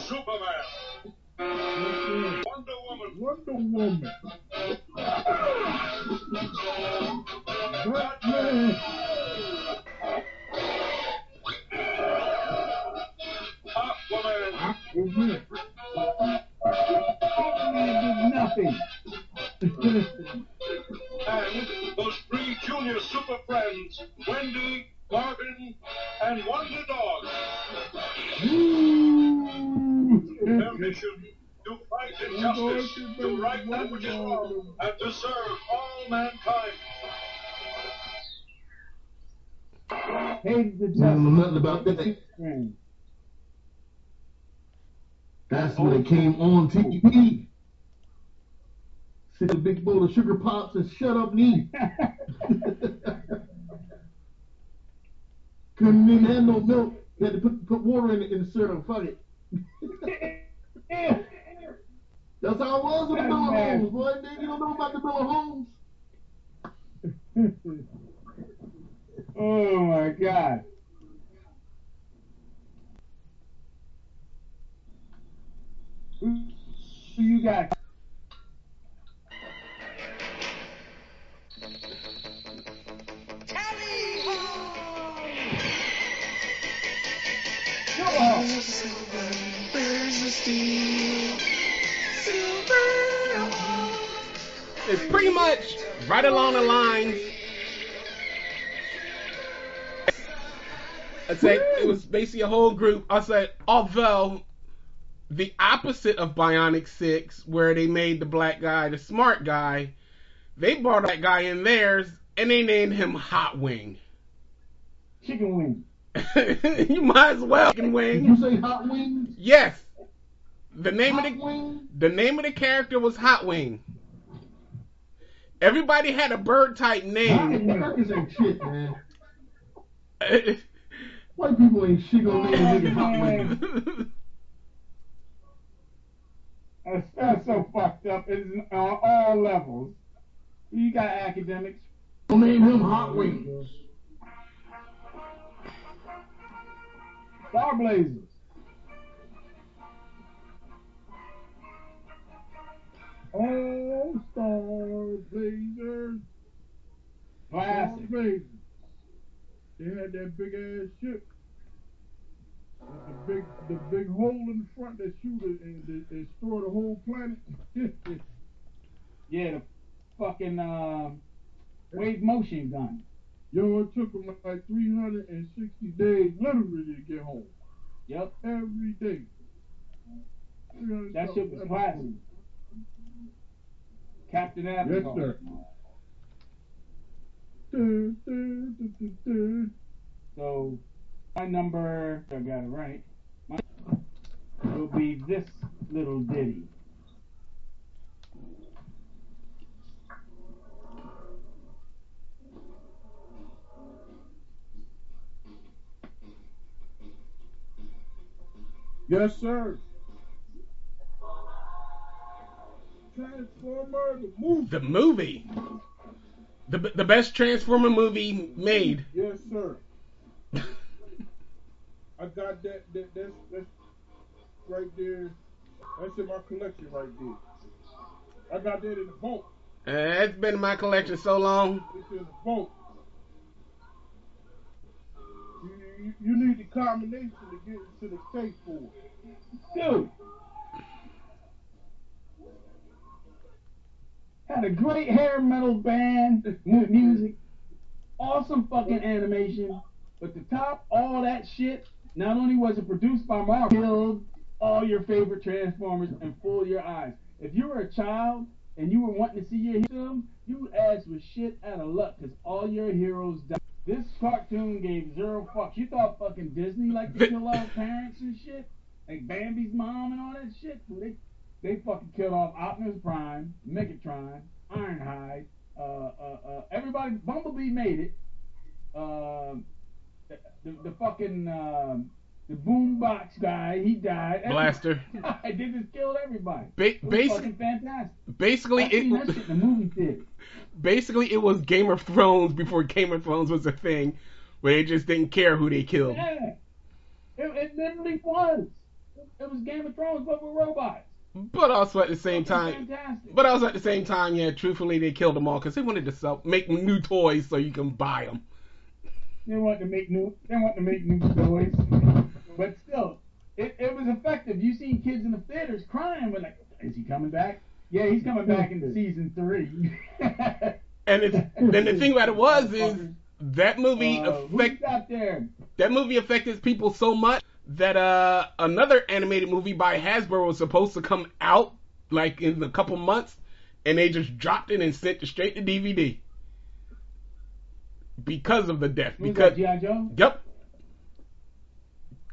Superman, Wonder Woman. Friends, Wendy, Marvin, and Wonder Dog. Their mission to fight injustice, to right that which is wrong, and to serve all mankind. Hated the mm, You nothing about that. That's when it came on TV. Sit a big bowl of sugar pops and shut up and eat. Couldn't even have no milk. You had to put, put water in it in the syrup. Fuck it. That's how it was with the Miller Homes, boy. Nigga, you don't know about the Miller Homes. oh my God. Who you got? It's pretty much right along the lines. I say it was basically a whole group. I said, although the opposite of Bionic Six, where they made the black guy the smart guy, they brought that guy in theirs and they named him Hot Wing. Chicken wing. [laughs] you might as well chicken Did wing. you say hot wings? Yes. The name of the wings? the name of the character was Hot Wing. Everybody had a bird type name. Americans ain't shit, man. [laughs] White people ain't shit gonna name niggas hot wings. That's, that's so fucked up. It's on all levels. You got academics. Don't name him hot wings. Star Blazers. All Star Blazers. Star Classic. Blazers. They had that big ass ship. The big, the big hole in the front that shoot it and store the whole planet. [laughs] Yeah, the fucking uh, wave motion gun. Yo, it took them like 360 days literally to get home. Yep. Every day. 300 That shit was classic. Captain Yes, sir. So my number, I got it right. My will be this little ditty. Yes, sir. Transformer, the movie. the movie. The the best Transformer movie made. Yes, sir. [laughs] I got that. that that's that's right there. That's in my collection right there. I got that in the vault. Uh, it's been in my collection so long. It's in the vault. You, need the combination to get into the tape for it. Dude. Had a great hair metal band music. Awesome fucking animation. But to top all that shit, not only was it produced by Marvel, killed all your favorite Transformers and fool your eyes. If you were a child and you were wanting to see your film, you ass was shit out of luck because all your heroes died. This cartoon gave zero fucks. You thought fucking Disney like to kill off parents and shit? Like Bambi's mom and all that shit? They, they fucking killed off Optimus Prime, Megatron, Ironhide, uh, uh, uh, everybody, Bumblebee made it. Um, the, the, the fucking um, the boombox guy, he died. Blaster. [laughs] they just killed everybody. Ba- it was basi- fantastic. Basically, I seen that it shit in the movie theater. basically it was Game of Thrones before Game of Thrones was a thing, where they just didn't care who they killed. Yeah, it, it literally was. It was Game of Thrones, but with robots. But also at the same time, Fantastic. but also at the same time, yeah, truthfully, they killed them all because they wanted to sell, make new toys so you can buy them. They want to make new. They want to make new toys, but still, it, it was effective. You seen kids in the theaters crying, but like, is he coming back? Yeah, he's coming back in season three. [laughs] And it's, then the thing about it was is that movie Uh, affect out there? that movie affected people so much that uh another animated movie by Hasbro was supposed to come out like in a couple months, and they just dropped it and sent it straight to DVD because of the death. Because that, G.I. Joe? yep,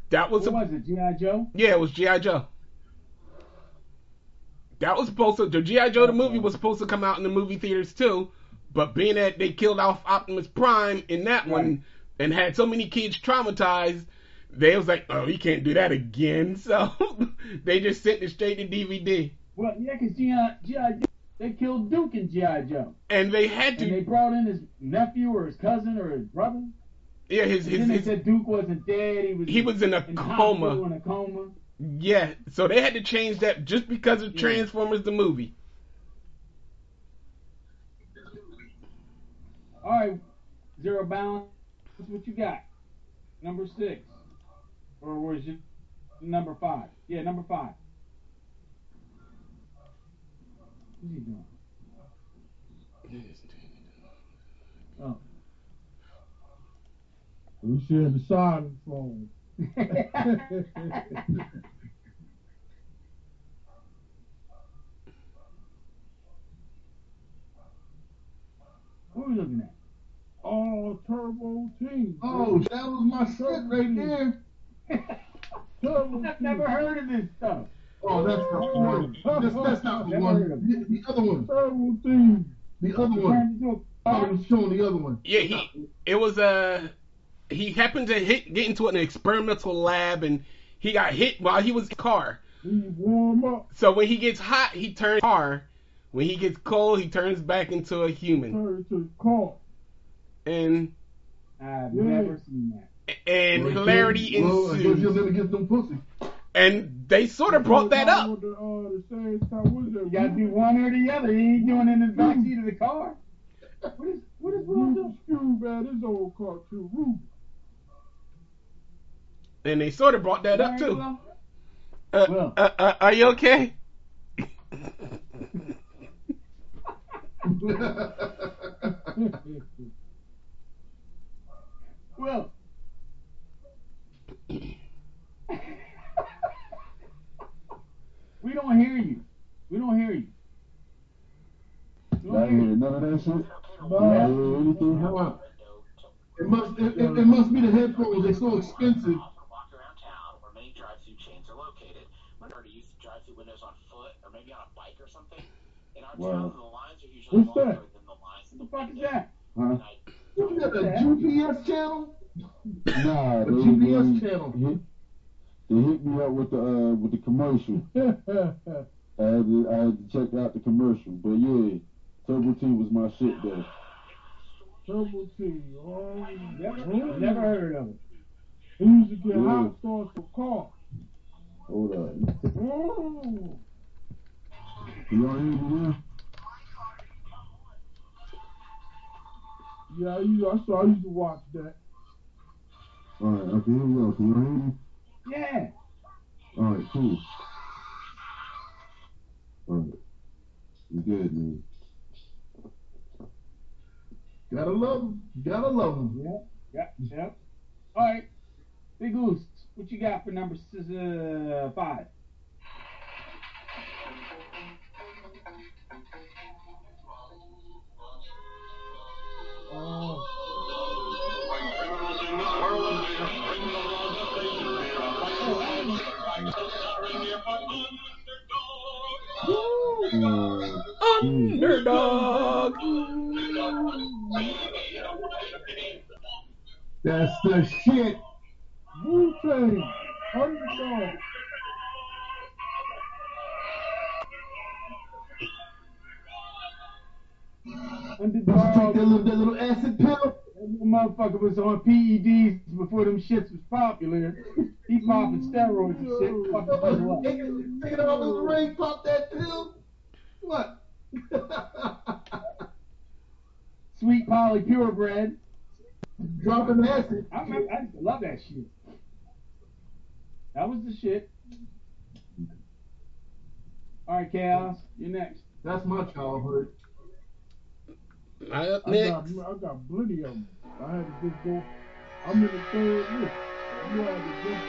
that was What a, was it, G.I. Joe? yeah, it was GI Joe. That was supposed to the GI Joe the movie was supposed to come out in the movie theaters too, but being that they killed off Optimus Prime in that one and had so many kids traumatized, they was like, oh, you can't do that again. [laughs] So they just sent it straight to DVD, Well, yeah, because G.I. G.I. Joe, they killed Duke in G.I. Joe. and they had to. And they brought in his nephew or his cousin or his brother. Yeah, his And his, then they his said Duke wasn't dead. He was he was in a in coma. in a coma. Yeah, so they had to change that just because of Transformers the movie. All right, zero balance. That's what you got. Number six, or was it number five? Yeah, number five. What's he doing? Oh. We shared the silent phone. What are we looking at? Oh, Turbo Teen. Oh, that was my shit right there. Turbo I've Team. never heard of this stuff. Oh, that's the one. That's, that's not the Never one. The, the other one. Turbo Teen. The other one. Turned into a I was showing the other one. Yeah, he it was uh he happened to hit get into an experimental lab and he got hit while he was in the car. Warm up. So when he gets hot, he turns car. When he gets cold, he turns back into a human. Turn to the. And I've Yeah. never seen that. and Well, hilarity well, ensues. you'll never get no pussy. And they sort of brought that up. The, uh, the same time, what is? You gotta do one or the other. He ain't doing it in the backseat of the car. What is what is wrong with Ruben Skew, man, this old cartoon. Ruben. And they sort of brought that up too. Well, Uh, Well. uh, uh, are you okay? [laughs] Well. we don't hear you. We don't hear you. We I don't ain't hear hear you. none of that shit. No. I ain't hear anything. How about- It must, it, it, it must be the headphones. They're so expensive. walk around town where many drive-through chains are located. Whether to use the drive-through windows on foot or maybe on a bike or something. In our Wow. town, the lines are usually What's longer that? than the lines in What the the fuck is that? Huh? And I What you got, a GPS channel? Nah, A they, GPS they, channel. Hit, they hit me up with the uh, with the commercial. [laughs] I had to I had to check out the commercial, but yeah, Turbo T was my shit though. Turbo Teen. Oh, Never, never heard of it. He used to get Yeah. hot sauce for car. Hold on, you all hear me now? Yeah, I, used, I saw. you to watch that. Alright, okay, here we go. Can you hear me? Yeah. Alright, cool. Alright. You good, man. Gotta love him. Gotta love him. Yeah, yeah, Yep. All right. Big Goose, what you got for number s- uh, five? Underdog. That's the shit. Wu-Tang. Underdog. Underdog. That little, that little acid pill. That motherfucker was on PEDs before them shits was popular. He popping steroids and shit. Fucking people up. Take it, take it off his ring, pop that pill. What? [laughs] Sweet Polly Purebread. Dropping acid. I I used to love that shit. That was the shit. All right, Chaos, you're next. That's my childhood. I up I got, I got plenty of them. I had to just go. I'm in the third list. You had to just.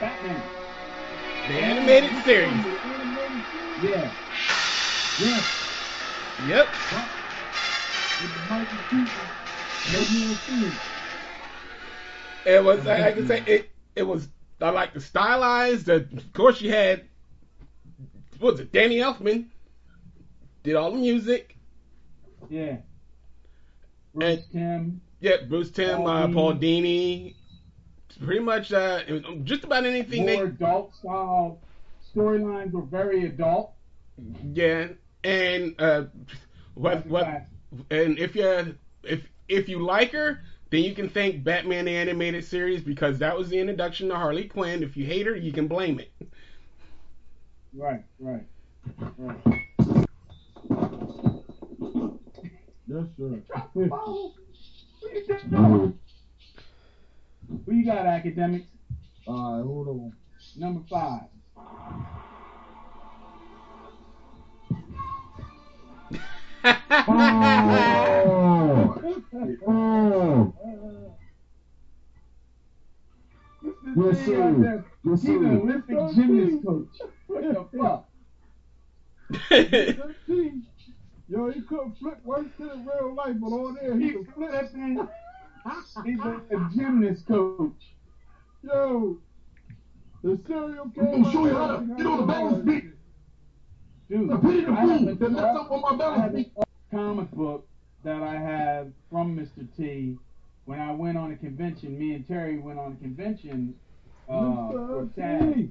Batman. The animated series. Yeah. Yes. Yep. With the Michael Keaton. Made me a scene. It was. I, I can say it. It was. I like the stylized. The, of course, you had. What was it? Danny Elfman did all the music. Yeah. Bruce Timm. Yeah, Bruce Timm, Paul uh, Dini. Paul Dini. Pretty much, uh, it was just about anything More they. adult style storylines were very adult. Yeah, and uh, what what and if you if if you like her, then you can thank Batman the animated series because that was the introduction to Harley Quinn. If you hate her, you can blame it. Right, right, right. Yes, sir. [laughs] Who you got, academics? All right, hold on. Number five. Yes, He's sir. an Yes, sir. Olympic gymnast coach. What the fuck? Yo, he couldn't flip worse than in real life, but on there he can flip. He's a, a gymnast coach. Yo, the serial I'm gonna show you how to get on the balance beat. Dude, The the I have fool a- that messed up on my balance have beat. a comic book that I have from Mr. T. When I went on a convention, me and Terry went on a convention uh, for. TAG,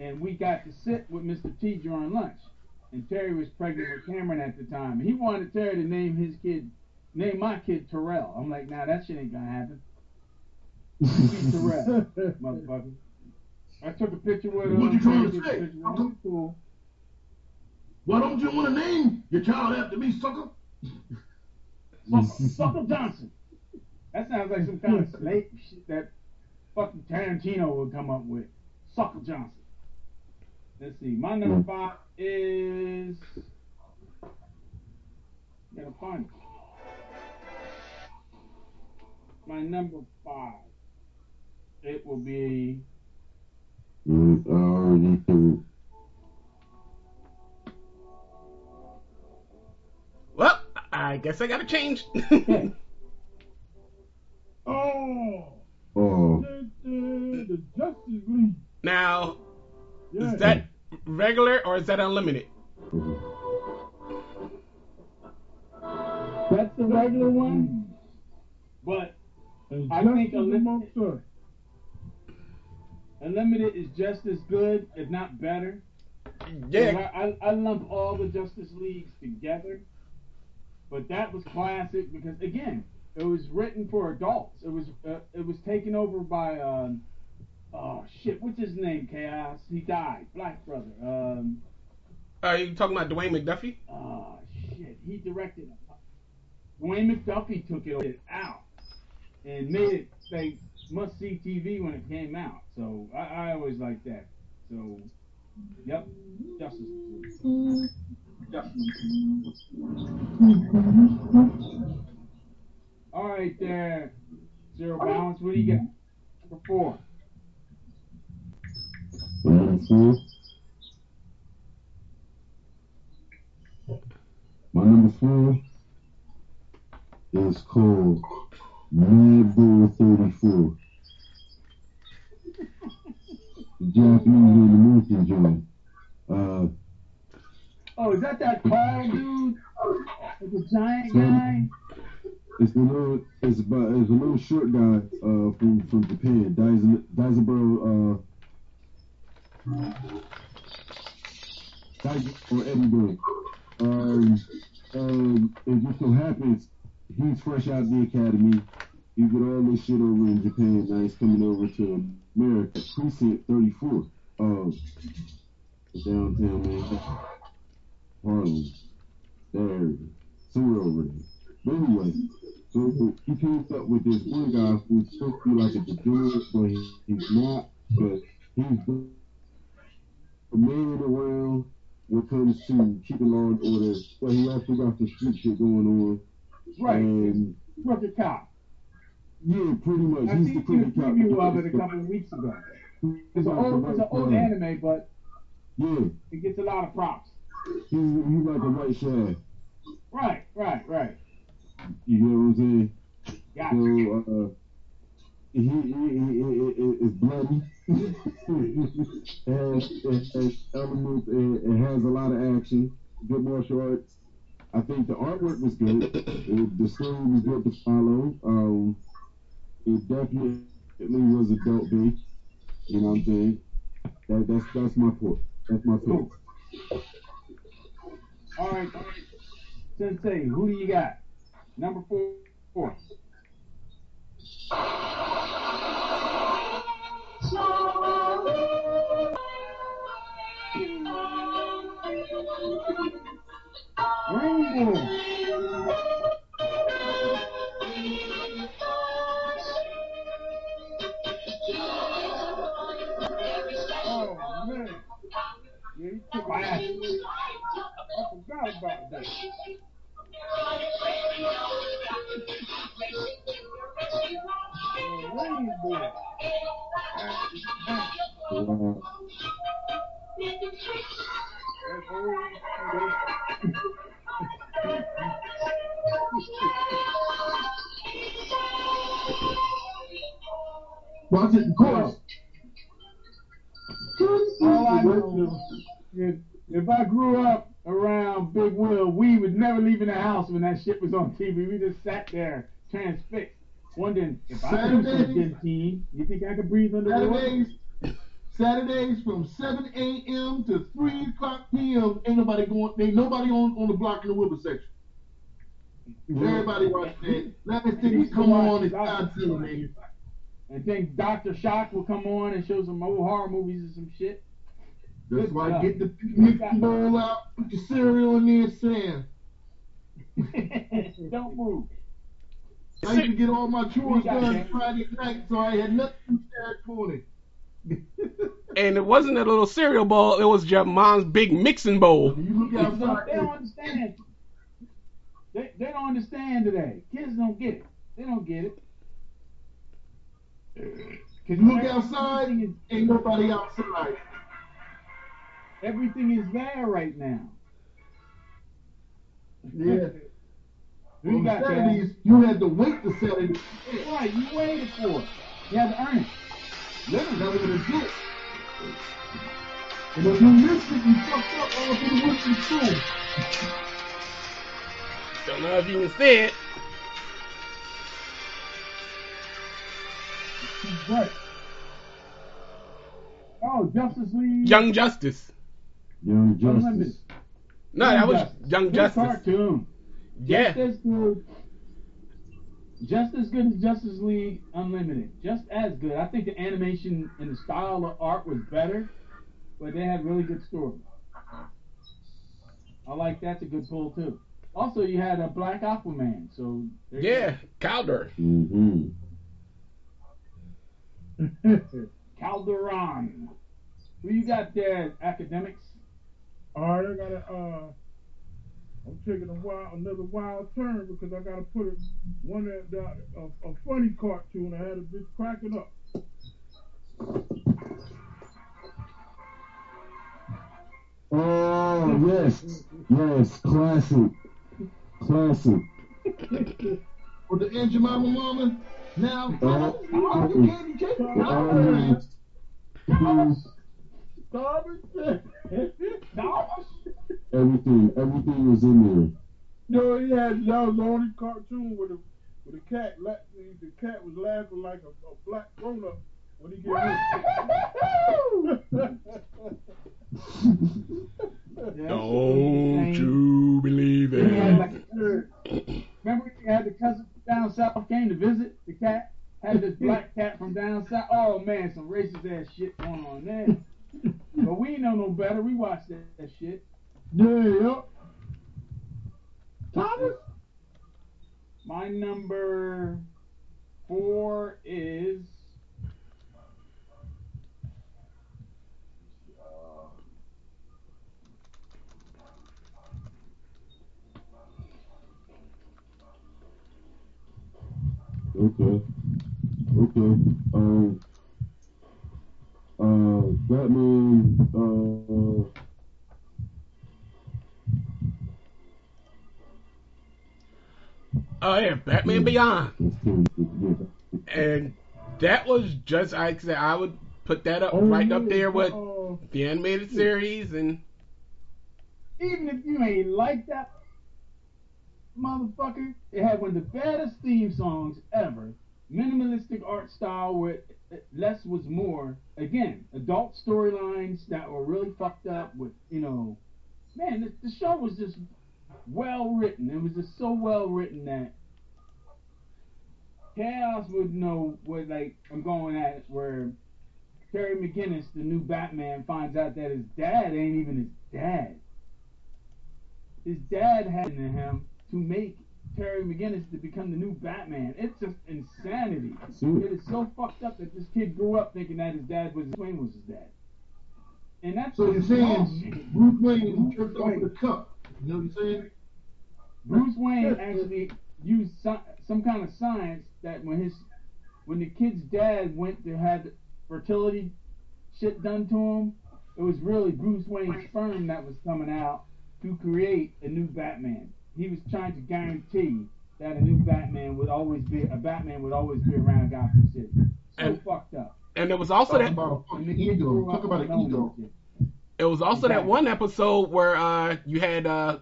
and we got to sit with Mr. T during lunch. And Terry was pregnant with Cameron at the time. He wanted Terry to name his kid, name my kid Terrell. I'm like, nah, that shit ain't gonna happen. Terrell, [laughs] motherfucker. I took a picture with him. What you trying to say? picture with him. Cool. Why don't you want to name your child after me, sucker? [laughs] Sucker, Sucker Johnson. That sounds like some kind of slave shit that fucking Tarantino would come up with. Sucker Johnson. Let's see. My number five is. Gotta find it. My number five. It will be. Mm, I already threw. I guess I gotta change. [laughs] Oh, Oh. the, the, the Justice League. now, Yeah. is that regular or is that unlimited? That's the regular one. But I think Unlimited- Unlimited is just as good, if not better. Yeah. I, I, I lump all the Justice Leagues together. But that was classic because again, it was written for adults. It was uh, it was taken over by um, oh shit, what's his name? Chaos. He died. Black brother. Um, Are you talking about Dwayne McDuffie? oh shit, he directed Dwayne McDuffie took it out and made it like must see TV when it came out. So I, I always like that. So, yep, Justice. League. All right, there, zero balance. What do you get? Number four. Number four. My number four is called Mad Bull 34. The [laughs] Japanese and American joint. Uh, Oh, is that that tall dude? Like a giant guy? it's a little, it's about, it's a little short guy uh, from from Japan, Daizaburo, uh, or Eddie Um, um, it just so happens he's fresh out of the academy. He did all this shit over in Japan. Now he's coming over to America. Precinct 34. Uh, downtown man. There. Somewhere over there. But anyway, so he teams up with this one guy who's supposed to be like a degenerate, but he, he's not. But he's the man around when it comes to keeping law and order. But he also got some street shit going on. Right. And Crooked cop. yeah, pretty much. I he's seen the a crooked cop. preview of it a couple of weeks ago. It's an old, it's an old anime, but Yeah, it gets a lot of props. He's, he's like a white shaft. Right, right, right. You know what I'm saying? Gotcha. So, uh, he, he, he, he, it's bloody. it, has, has elements, it, it has a lot of action, good martial arts. I think the artwork was good. It, the story was good to follow. Um, it definitely was adult based. You know what I'm saying? That, that's that's my point. That's my point. All right, Sensei, who do you got? Number four. four. Rainbow. Shit was on TV. We just sat there transfixed, wondering if I could have this team, you think I could breathe underwater? Saturdays, Saturdays from 7 a.m. to 3 o'clock p.m. Ain't nobody going, ain't nobody on, on the block in the Wilbur section. Everybody watch that. Let me see come on and start Saturday. And think Dr. Shock will come on and show some old horror movies and some shit. That's Good why stuff. get the mixing bowl out, put your cereal in there, Sam. [laughs] Don't move. I used to get all my chores done that. Friday night, so I had nothing to Saturday morning. [laughs] And it wasn't a little cereal bowl, it was your mom's big mixing bowl. You look They don't, outside. they don't understand. They, they don't understand today. Kids don't get it. They don't get it. Cause You look outside, is- ain't nobody outside. Everything is there right now. Yeah. Who you On got, Saturdays, Chad? you had to wait to Saturday. Right, you waited for it. You had to earn it. Literally, that was legit. And if you missed it, you fucked up all through the week in school. Don't know if you can see it. Right. Oh, Justice League. Young Justice. Young Unlimited. Justice. No, that was Justice. Young Good Justice. cartoon. Yeah. Just as good. Just as good as Justice League Unlimited. Just as good. I think the animation and the style of art was better, but they had really good stories. I like that's a good pull too. Also, you had a black Aquaman. So Yeah, Kaldur. Mm-hmm. [laughs] Calderon. Who you got there, academics? All right, I gotta. Uh, I'm taking a wild, another wild turn because I gotta put it one that that- a, a funny cartoon. I had a bitch cracking up. Oh yes, yes, classic, classic. With the engine mama mama. Now, Oh, oh, you can't, you can't. oh, yes. Stop it! Stop Everything, everything was in there. No, he had that was the only cartoon with a with a cat. la- The cat was laughing like a, a black grown up when he get Don't [laughs] you believe Then he had it? like a, remember he had the cousin from down south came to visit the cat. Had this black cat from down south. Oh man, some racist ass shit going on there. But we know no better. We watched that, that shit. Yeah. Thomas. My number four is. Okay, okay. Um, uh, Batman. Uh, Oh yeah, Batman Beyond. And that was just I said I would put that up Oh, right yeah, up there with uh, the animated series and Even if you ain't like that motherfucker, it had one of the baddest theme songs ever. Minimalistic art style where less was more. Again, adult storylines that were really fucked up with, you know, man, the, the show was just well written. It was just so well written that Chaos would know what like I'm going at where Terry McGinnis, the new Batman, finds out that his dad ain't even his dad. His dad had it in him to make Terry McGinnis to become the new Batman. It's just insanity. It is so fucked up that this kid grew up thinking that his dad was Wayne was his dad. And that's So you're saying Bruce Wayne tripped off the cup? You know what you're saying? Bruce Wayne actually used some, some kind of science that when his when the kid's dad went to have fertility shit done to him, it was really Bruce Wayne's sperm that was coming out to create a new Batman. He was trying to guarantee that a new Batman would always be a Batman would always be around Gotham City. So And- fucked up. and there was also Talk that about a And fucking the kid ego. Talk about an knowing ego. it was also that one episode where uh you had uh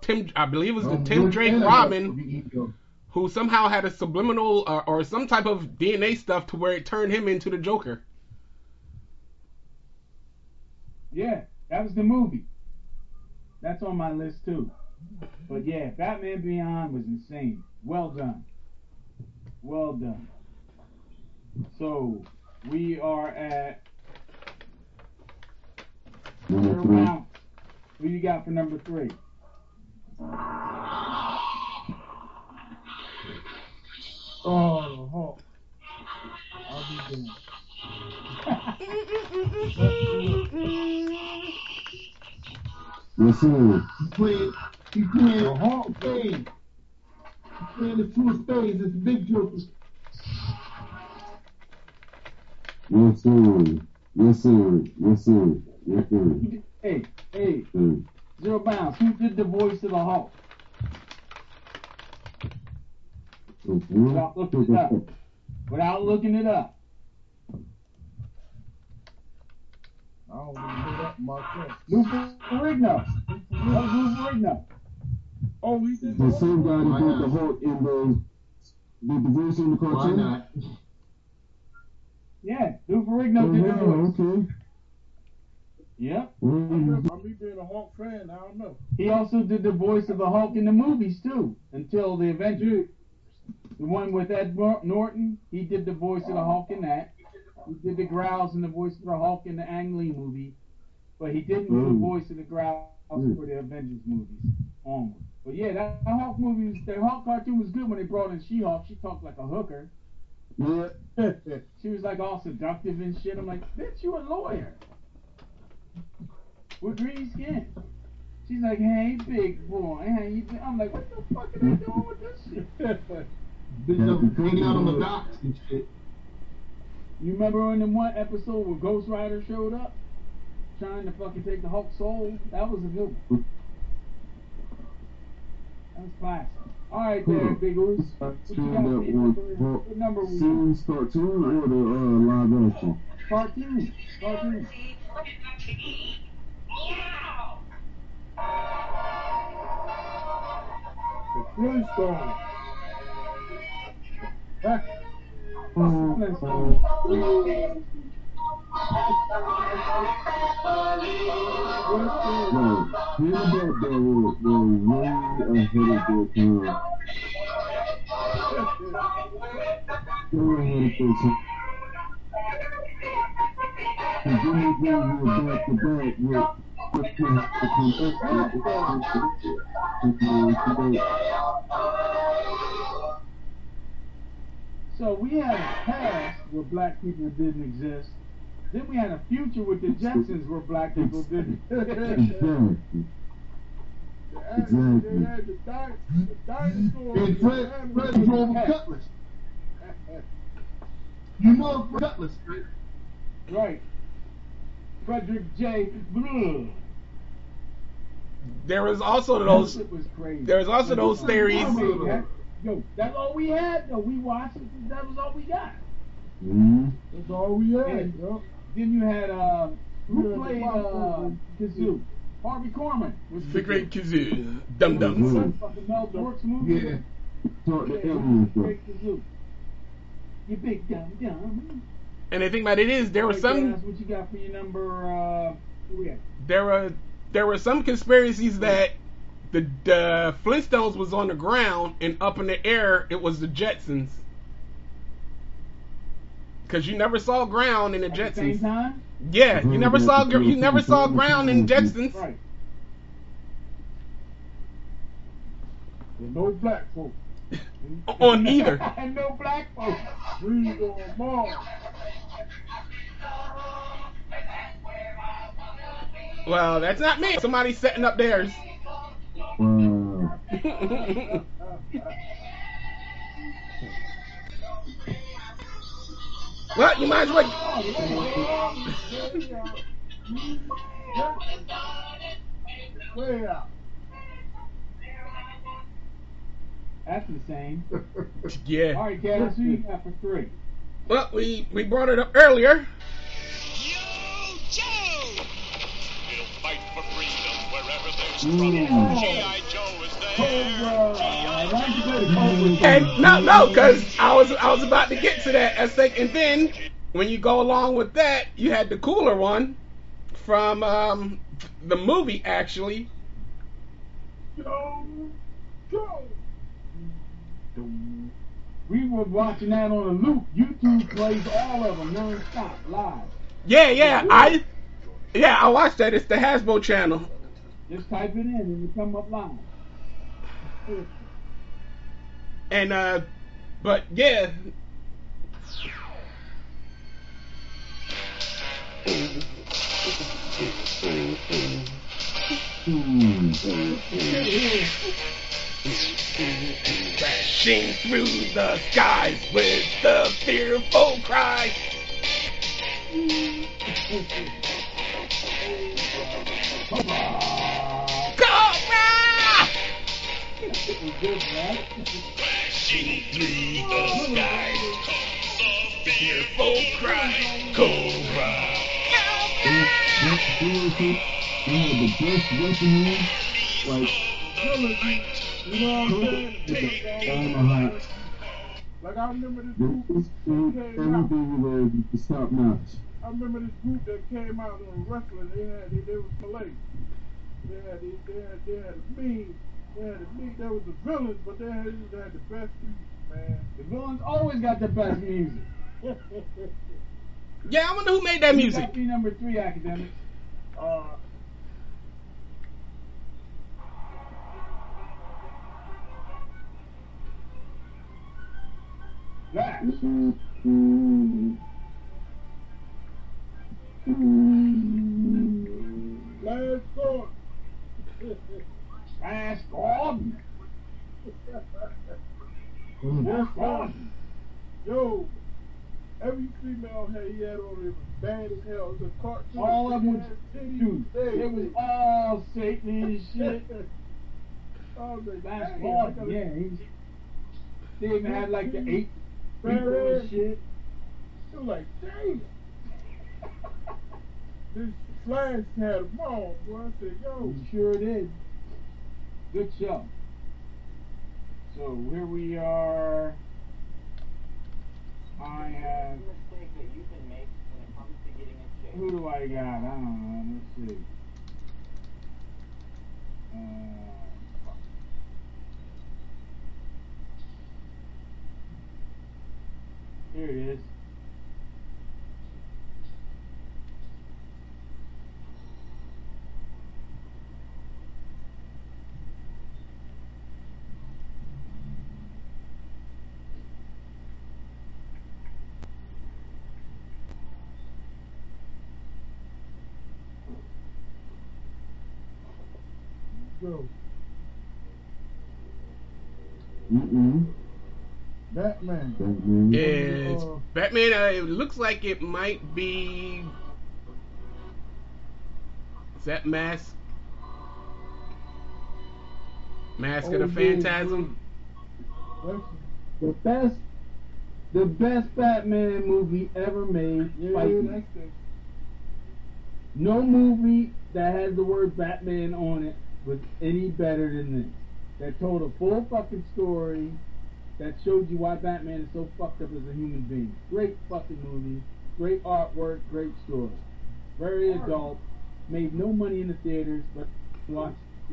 Tim I believe it was the Um, Tim Drake Robin about the ego. who somehow had a subliminal uh, or some type of DNA stuff to where it turned him into the Joker. Yeah, that was the movie. That's on my list too. But yeah, Batman Beyond was insane. Well done. Well done. So we are at Number zero three. round. Who you got for number three? Oh, the Hulk. I'll be damned. Yes, sir. He's playing. He's playing The Hulk. spades. He's playing the two of spades. It's the big joker. Yes, sir. Yes, sir. Yes, sir. Yes, sir. Hey, hey, Sir. zero bounds. Who did the voice of the Hulk? Okay. Without looking it up. Without looking it up. I don't even know that myself. Lou Ferrigno. That was Lou Ferrigno. Oh, he did The the same guy Why that did the not? Hulk in the did the voice in the Why cartoon. not? Yeah, Lou Ferrigno Oh, did the wow, voice. okay. Yep. Mm. I'm me being a Hulk fan. I don't know. He also did the voice of the Hulk in the movies too, until the Avengers. The one with Ed Norton, he did the voice of the Hulk in that. He did the growls and the voice of the Hulk in the Ang Lee movie, but he didn't do the Mm. voice of the growls for the Avengers movies onward. But yeah, that, that Hulk movie, was, that Hulk cartoon was good when they brought in She-Hulk. She talked like a hooker. Yeah. [laughs] She was like all seductive and shit. I'm like, bitch, you a lawyer with green skin. She's like, hey, big boy, how you doing? I'm like, what the fuck are they doing with this shit? [laughs] Bitch up hanging out on the docks and shit. You remember in the one episode where Ghost Rider showed up, trying to fucking take the Hulk's soul? That was a good one. That was classic. All right, there, Hmm. Big Oos. Uh, What you got up for your on number? what What number we series cartoon or the uh, live action? Cartoon. Cartoon. The Flintstones. Heck, No, way ahead of their time. Ahead of their time. Back to back with with with So we had a past where black people didn't exist. Then we had a future with the Jetsons where black people didn't. Exactly. Exactly. they had the, di- the dinosaurs. And Fred, Fred drove a Cutlass. You know Fred Cutlass, right? Right. Frederick J. Blue. There was also those. That was crazy. There was also those theories. Yo, that's all we had though. We watched it. That was all we got. Mm-hmm. That's all we had. And yo. Then you had uh, who Yeah, played the uh, Bob Kazoo? Harvey Korman was The Great Kazoo. Dum That Dums. Mel Brooks movie. Yeah. Talk Yeah, to aliens though. Great Kazoo. You big dumb dumb. And the thing about it is, there were some. That's what you got for your number. Uh, who we at? There were there were some conspiracies that the, the Flintstones was on the ground and up in the air it was the Jetsons. Cause you never saw ground in the At the same Jetsons. time. Yeah, you never saw you never saw ground in Jetsons. Right. No black folks. [laughs] On either. [laughs] and no black folks. Breathe on Mars. Well, that's not me. Somebody's setting up theirs. Wow. [laughs] well, you might as well. That's the same. [laughs] Yeah. All right, Cass, who you got for three? Well, we we brought it up earlier. Fight And no, no, because I was I was about to get to that. I think, and then when you go along with that, you had the cooler one from um, the movie actually. Joe, Joe. We were watching that on a loop. YouTube plays all of them non-stop live. Yeah, yeah, I yeah I watched that. It's the Hasbro channel. Just type it in and it come up live. And uh, but yeah. Crashing through the skies with the fearful cry. Cobra! Crashing through the skies comes the fearful cry. Cobra! Seriously, they had the best weaponry, like You know what I'm saying? Omaha. Like I remember this This group is came out. everything was was top notch. I remember this group that came out on wrestling. They had they, they was Malay. They had they, they had they had a mean. Yeah, to me, they was the villains, but they had, they had the best music, man. The villains always got the best music. [laughs] yeah, I wonder who made that music. Number three, academics. Uh. Mm-hmm. Last song. [laughs] Flash Gordon. Yes, Gordon. Yo, every female head he had on it was bad as hell. It was a cartoon. All of them was, dude, it was all Satan and [laughs] shit. I was like, Flash damn, I Gordon, yeah. He's, they even had like the eight people and shit. It was like, damn. [laughs] this Flash had them all, boy. I said, yo. You sure did. Good show. So here we are. I have. mistake that you can make when it comes to getting in shape. Who do I got? I don't know. Let's see. Uh, here it is. Yo, Mm-mm. Batman. Batman. It's Uh, Batman. Uh, it looks like it might be. Is that Mask? Mask of Oh, the Phantasm? The best, the best Batman movie ever made. yeah, Fight Me. that's the. No movie that has the word Batman on it was any better than this. That told a full fucking story. That showed you why Batman is so fucked up as a human being. Great fucking movie. Great artwork. Great story. Very adult. Made no money in the theaters, but watch. [laughs]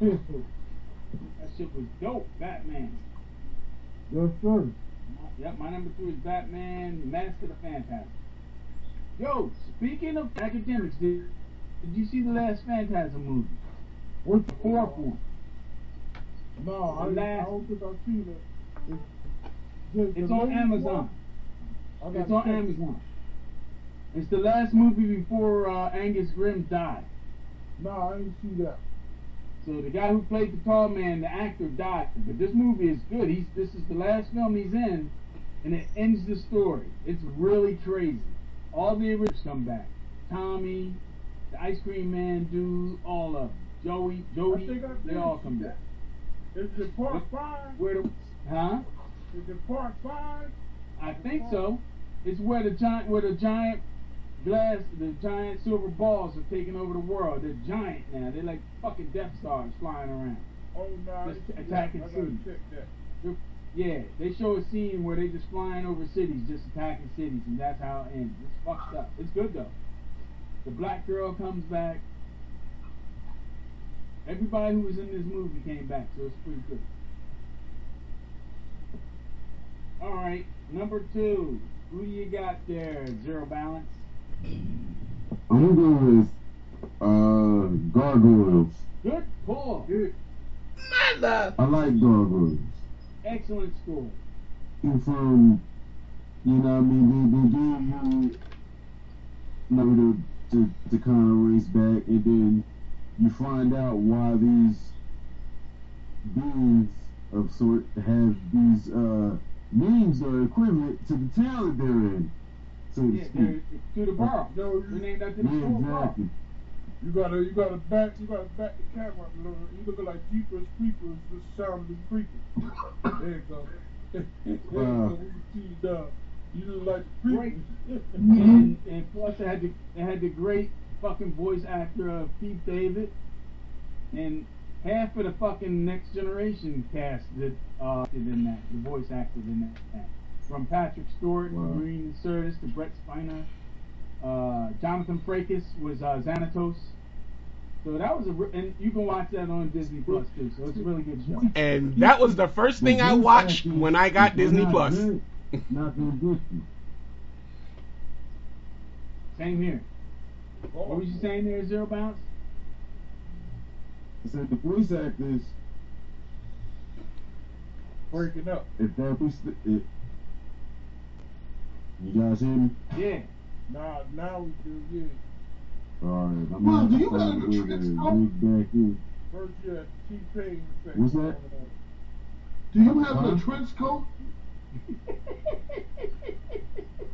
that shit was dope. Batman. Yes, sir. Yep, my number two is Batman, Mask of the Phantasm. Yo, speaking of academics, did, did you see the last Phantasm movie? What's the fourth one? No, I, The I last- don't think I've seen it. It's, It's on Amazon. one? I on check. Amazon. It's the last movie before uh, Angus Scrimm died. No, I didn't see that. So the guy who played the tall man, the actor, died. But this movie is good. He's this is the last film he's in, and it ends the story. It's really crazy. All the originals come back. Tommy, the Ice Cream Man dude, all of them. Joey, Jody, I I they all come back. Is it part five? Where the, huh? Is it part five? I think so. It's where the giant, where the giant glass, the giant silver balls are taking over the world. They're giant now. They're like fucking Death Stars flying around. Oh no, Just attacking cities. Check that. They're- Yeah, they show a scene where they just flying over cities, just attacking cities, and that's how it ends. It's fucked up. It's good though. The black girl comes back. Everybody who was in this movie came back, so it's pretty good. All right, number two. Who do you got there? Zero balance. I'm gonna with uh gargoyles. Good pull. Mother. I like gargoyles. Excellent score. And from you know what I mean they, they give you you know to, to to kind of race back and then you find out why these beings of sort have these uh names that are equivalent to the town that they're in. So to Yeah, speak. to the borough. No, They're named after Yeah, the school borough. Exactly. You gotta, you gotta back, you gotta back the camera up a little. You looking like Jeepers Creepers, just sound the creepers. There you go. [laughs] there you Wow. go. We can see you look like the Great. creepers. and, [laughs] and plus they had the they had the great fucking voice actor of Keith David, and half of the fucking next generation cast that uh acted in that the voice acted in that from Patrick Stewart, Wow. Marina Sirtis to Brent Spiner, uh, Jonathan Frakes was uh, Xanatos. So that was a re- and you can watch that on Disney Plus too. So it's a really good show. And that was the first thing I watched when I got Disney Plus. Not gonna get you. Same here. What was you saying there, Zero Bounce? I said the voice actors. Breaking up. If that was the, it, you guys hear me? Yeah. Now, now we do, yeah. All right, I'm Well, gonna do have you to have find the a way to tricks, back in. First you had T-Pain. What's that? Do you have Huh? a trench coat?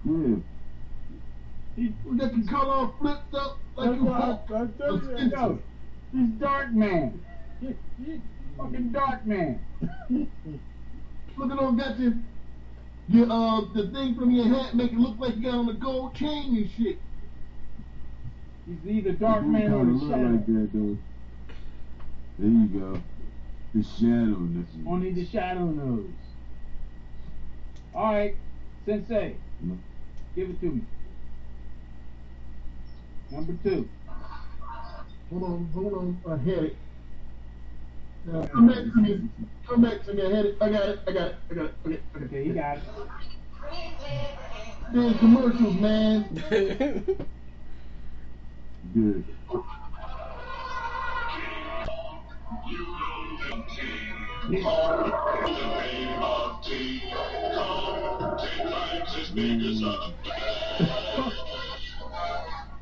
Yeah. We got the collar all flipped up like That's you why walk. I, I tell you, Yo, he's Dark Man. [laughs] Fucking Dark Man. Look at them, got your, your uh, the thing from your hat make it look like you got on a gold chain and shit. He's either Dark Man or kinda the look Shadow. like that though. There you go. The shadow. That's it. Only the Shadow knows. All right, Sensei, Mm. give it to me. Number two. Hold on, hold on, I had it. Now, come back to me. Come back to me. I had it. I got it. I got it. I got it. Okay, okay. Okay, you got it. There's commercials, man. Good.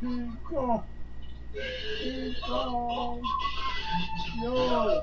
King Kong. King Kong. Yo.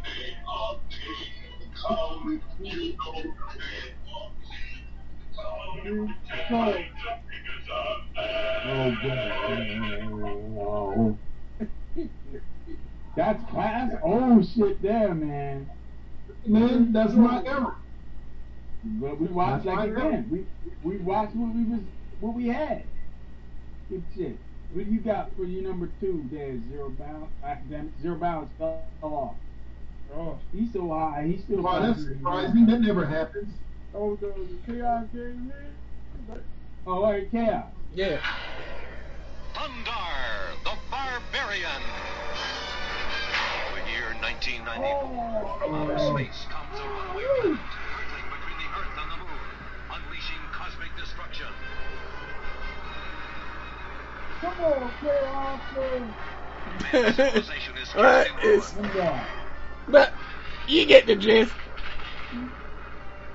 Oh, [laughs] That's class. Oh shit, there, man. Man, that's my era. But we watched That's like again. We we watched what we was what we had. Good shit. What do you got for your number two? There, zero balance. Uh, damn it, zero balance fell off. Oh, He's so high. He's still. Wow, that's surprising. That never happens. oh, the, the chaos came in. Oh, wait, chaos. Yeah. Thundar, the Barbarian. The year 1994. From outer oh, space oh. comes a runaway planet, hurtling between the Earth and the Moon, unleashing cosmic destruction. Come on, chaos. man. Civilization is [laughs] What casting is? Ruin. Yeah. But you get the gist.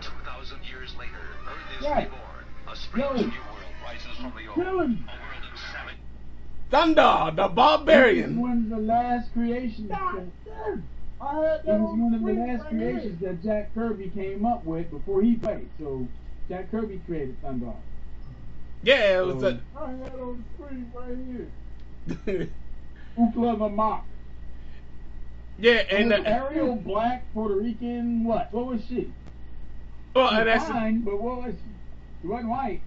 2,000 years later, Earth is Right. reborn. A strange Yo. new world rises from the old. Kill him. A world of savage. Thundar, the barbarian. one of the last creations. That, I had it that was one of the last creations that Jack Kirby came up with before he played. So Jack Kirby created Thundar. Yeah, it was a. I had it on the screen right here. [laughs] Ookla the Mok. Yeah, and Was uh, Ariel black, Puerto Rican, what? What was she? well, She was that's fine, but what was she? She wasn't white.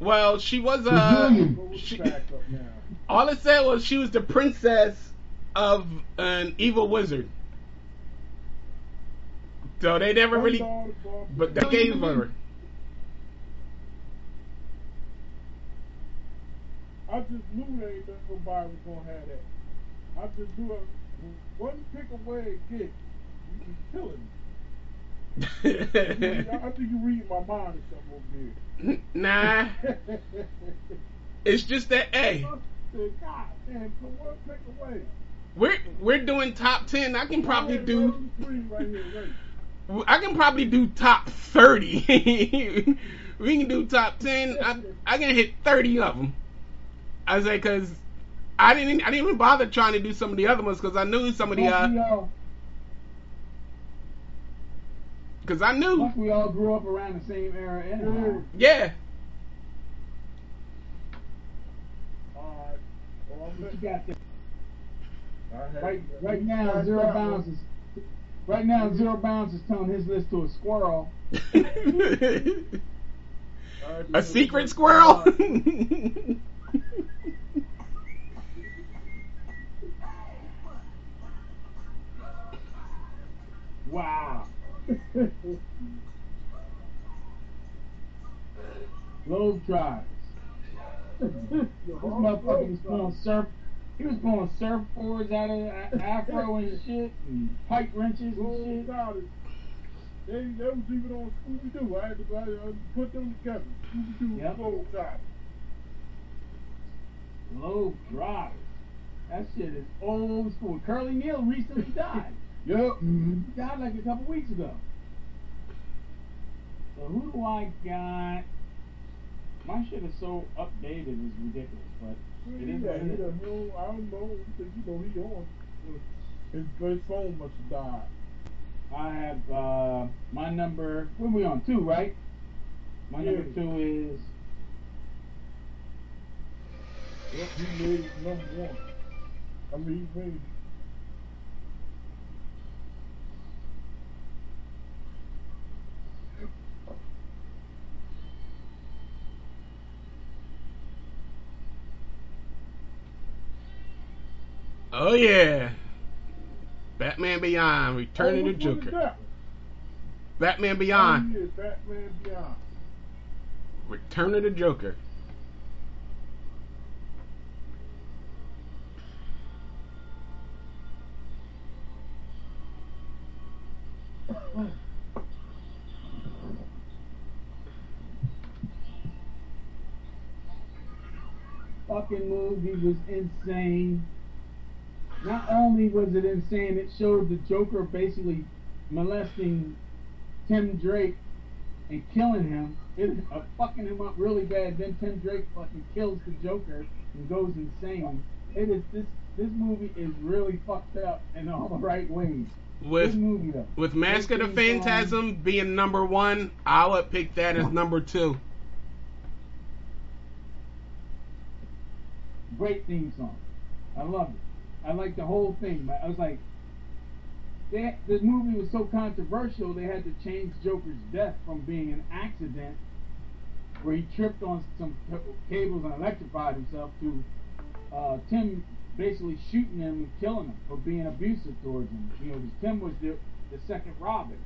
well, she was uh, Brazilian. she, Back up now. [laughs] all it said was she was the princess of an evil wizard. So they never really, Thundar, the Barbarian. but they gave her. I just knew there ain't nobody was gonna have that. I just knew it. One pick away get, you can kill him. [laughs] I think you read my mind or something over nah, there. [laughs] it's just that A. God damn, so one pick away. we're we're doing top ten. I can probably I had it do. on the screen right here, right. I can probably do top 30. [laughs] we can do top 10. I, I can hit 30 of them. I say because I didn't I didn't even bother trying to do some of the other ones because I knew some of the Plus, we uh because I knew plus we all grew up around the same era anyway. yeah Alright. Well, What you got there? Right, right now, zero bounds is. Right now, zero bounds is telling his list to a squirrel. [laughs] a secret squirrel. [laughs] Wow. Globe drives. this motherfucker was pulling surf. He was pulling surfboards out of a- afro and shit, and pipe wrenches and shit. It- They, they was even on Scooby Doo. I had to, I had to put them together. Scooby Doo Yep. and Globe Tribes. Globe. That shit is old school. Curly Neal recently died. Yep. He died like a couple weeks ago. So who do I got? My shit is so updated, it's ridiculous, but it is yeah, he it is. done, he don't, I don't know. Because, you know, he on. His, his phone must have died. I have uh, my number. What are we on? Two, right? My number two is Yep, he made number one. I mean, he made Oh yeah. Batman Beyond, Return oh, of the which one is Joker. Batman oh, Beyond, Oh, yeah, Batman Beyond. Return of the Joker. fucking movie was insane. Not only was it insane, it showed the Joker basically molesting Tim Drake and killing him. It uh, fucking him up really bad. Then Tim Drake fucking kills the Joker and goes insane. It is this this movie is really fucked up in all the right ways. With movie though. with Mask of the. Phantasm being number one, I would pick that as number two. Great theme song. I love it. I liked the whole thing. but I was like, they, this movie was so controversial, they had to change Joker's death from being an accident where he tripped on some ca- cables and electrified himself to uh, Tim basically shooting him and killing him for being abusive towards him. You know, because Tim was the, the second Robin.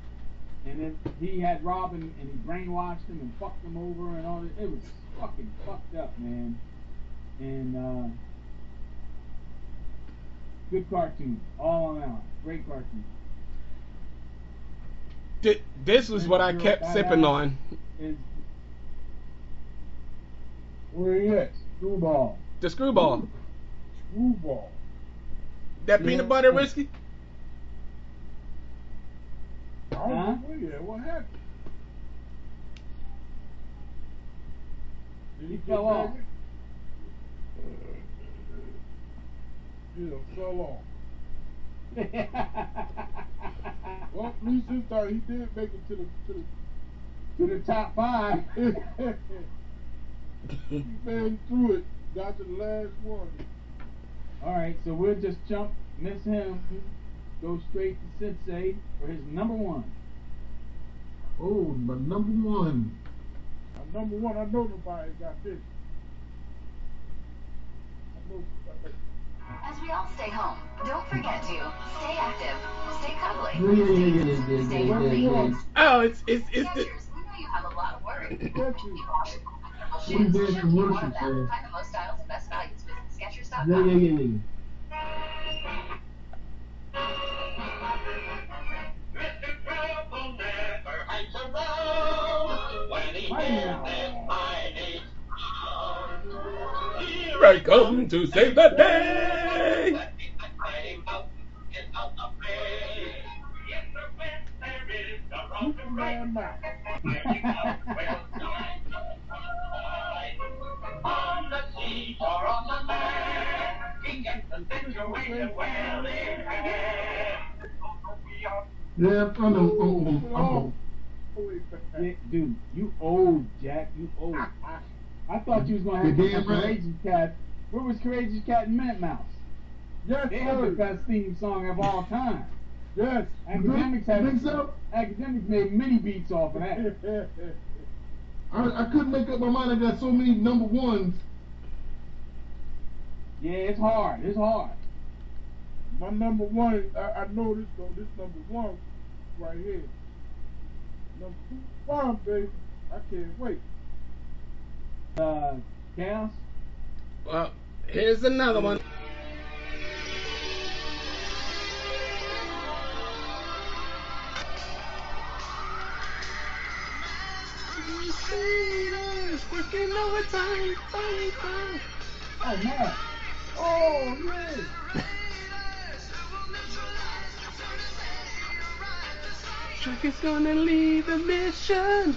And then he had Robin and he brainwashed him and fucked him over and all that. It was fucking fucked up, man and uh, good cartoon, all around, great cartoon. Th- This was what I kept sipping on. Is where he at? Screwball. The screwball. Screwball. That Yeah. peanut butter whiskey? I don't Huh? know where. What happened? Did He get fell off. married? Yeah, fell off. Well, at least this he did make it to the to to the top five. the. [laughs] he made through it. Got to the last one. all right, so we'll just jump, miss him, go straight to Sensei for his number one. Oh, my number one. Uh, number one, I know nobody got this. I know somebody. As we all stay home, don't forget to stay active, stay cuddly, stay yeah, healthy. yeah, yeah. Oh, it's it's it's the, Skechers, we know you have a lot of worry. Keep washing shoes. that Should from be one of them. Find the most styles and best values. Visit Skechers.com. Yeah, yeah, yeah, yeah. Here I come to save the day. Superman Mouth. Yeah, I know. I'm, I'm, I'm, Yeah, dude, you old, Jack. You old. I thought you was gonna have a damn right. Courageous Cat. Where was Courageous Cat and Minute Mouse? Yes, They have the best theme song of all time. Yes. Academics You had think so? academics made many beats off of that. [laughs] I, I couldn't make up my mind. I got so many number ones. Yeah, it's hard. It's hard. My number one, I, I know this though. This number one right here. Number two, one, baby. I can't wait. Uh, Chaos. Well, here's another one. Working overtime, Oh man. Oh yeah. Chuck is gonna leave the mission.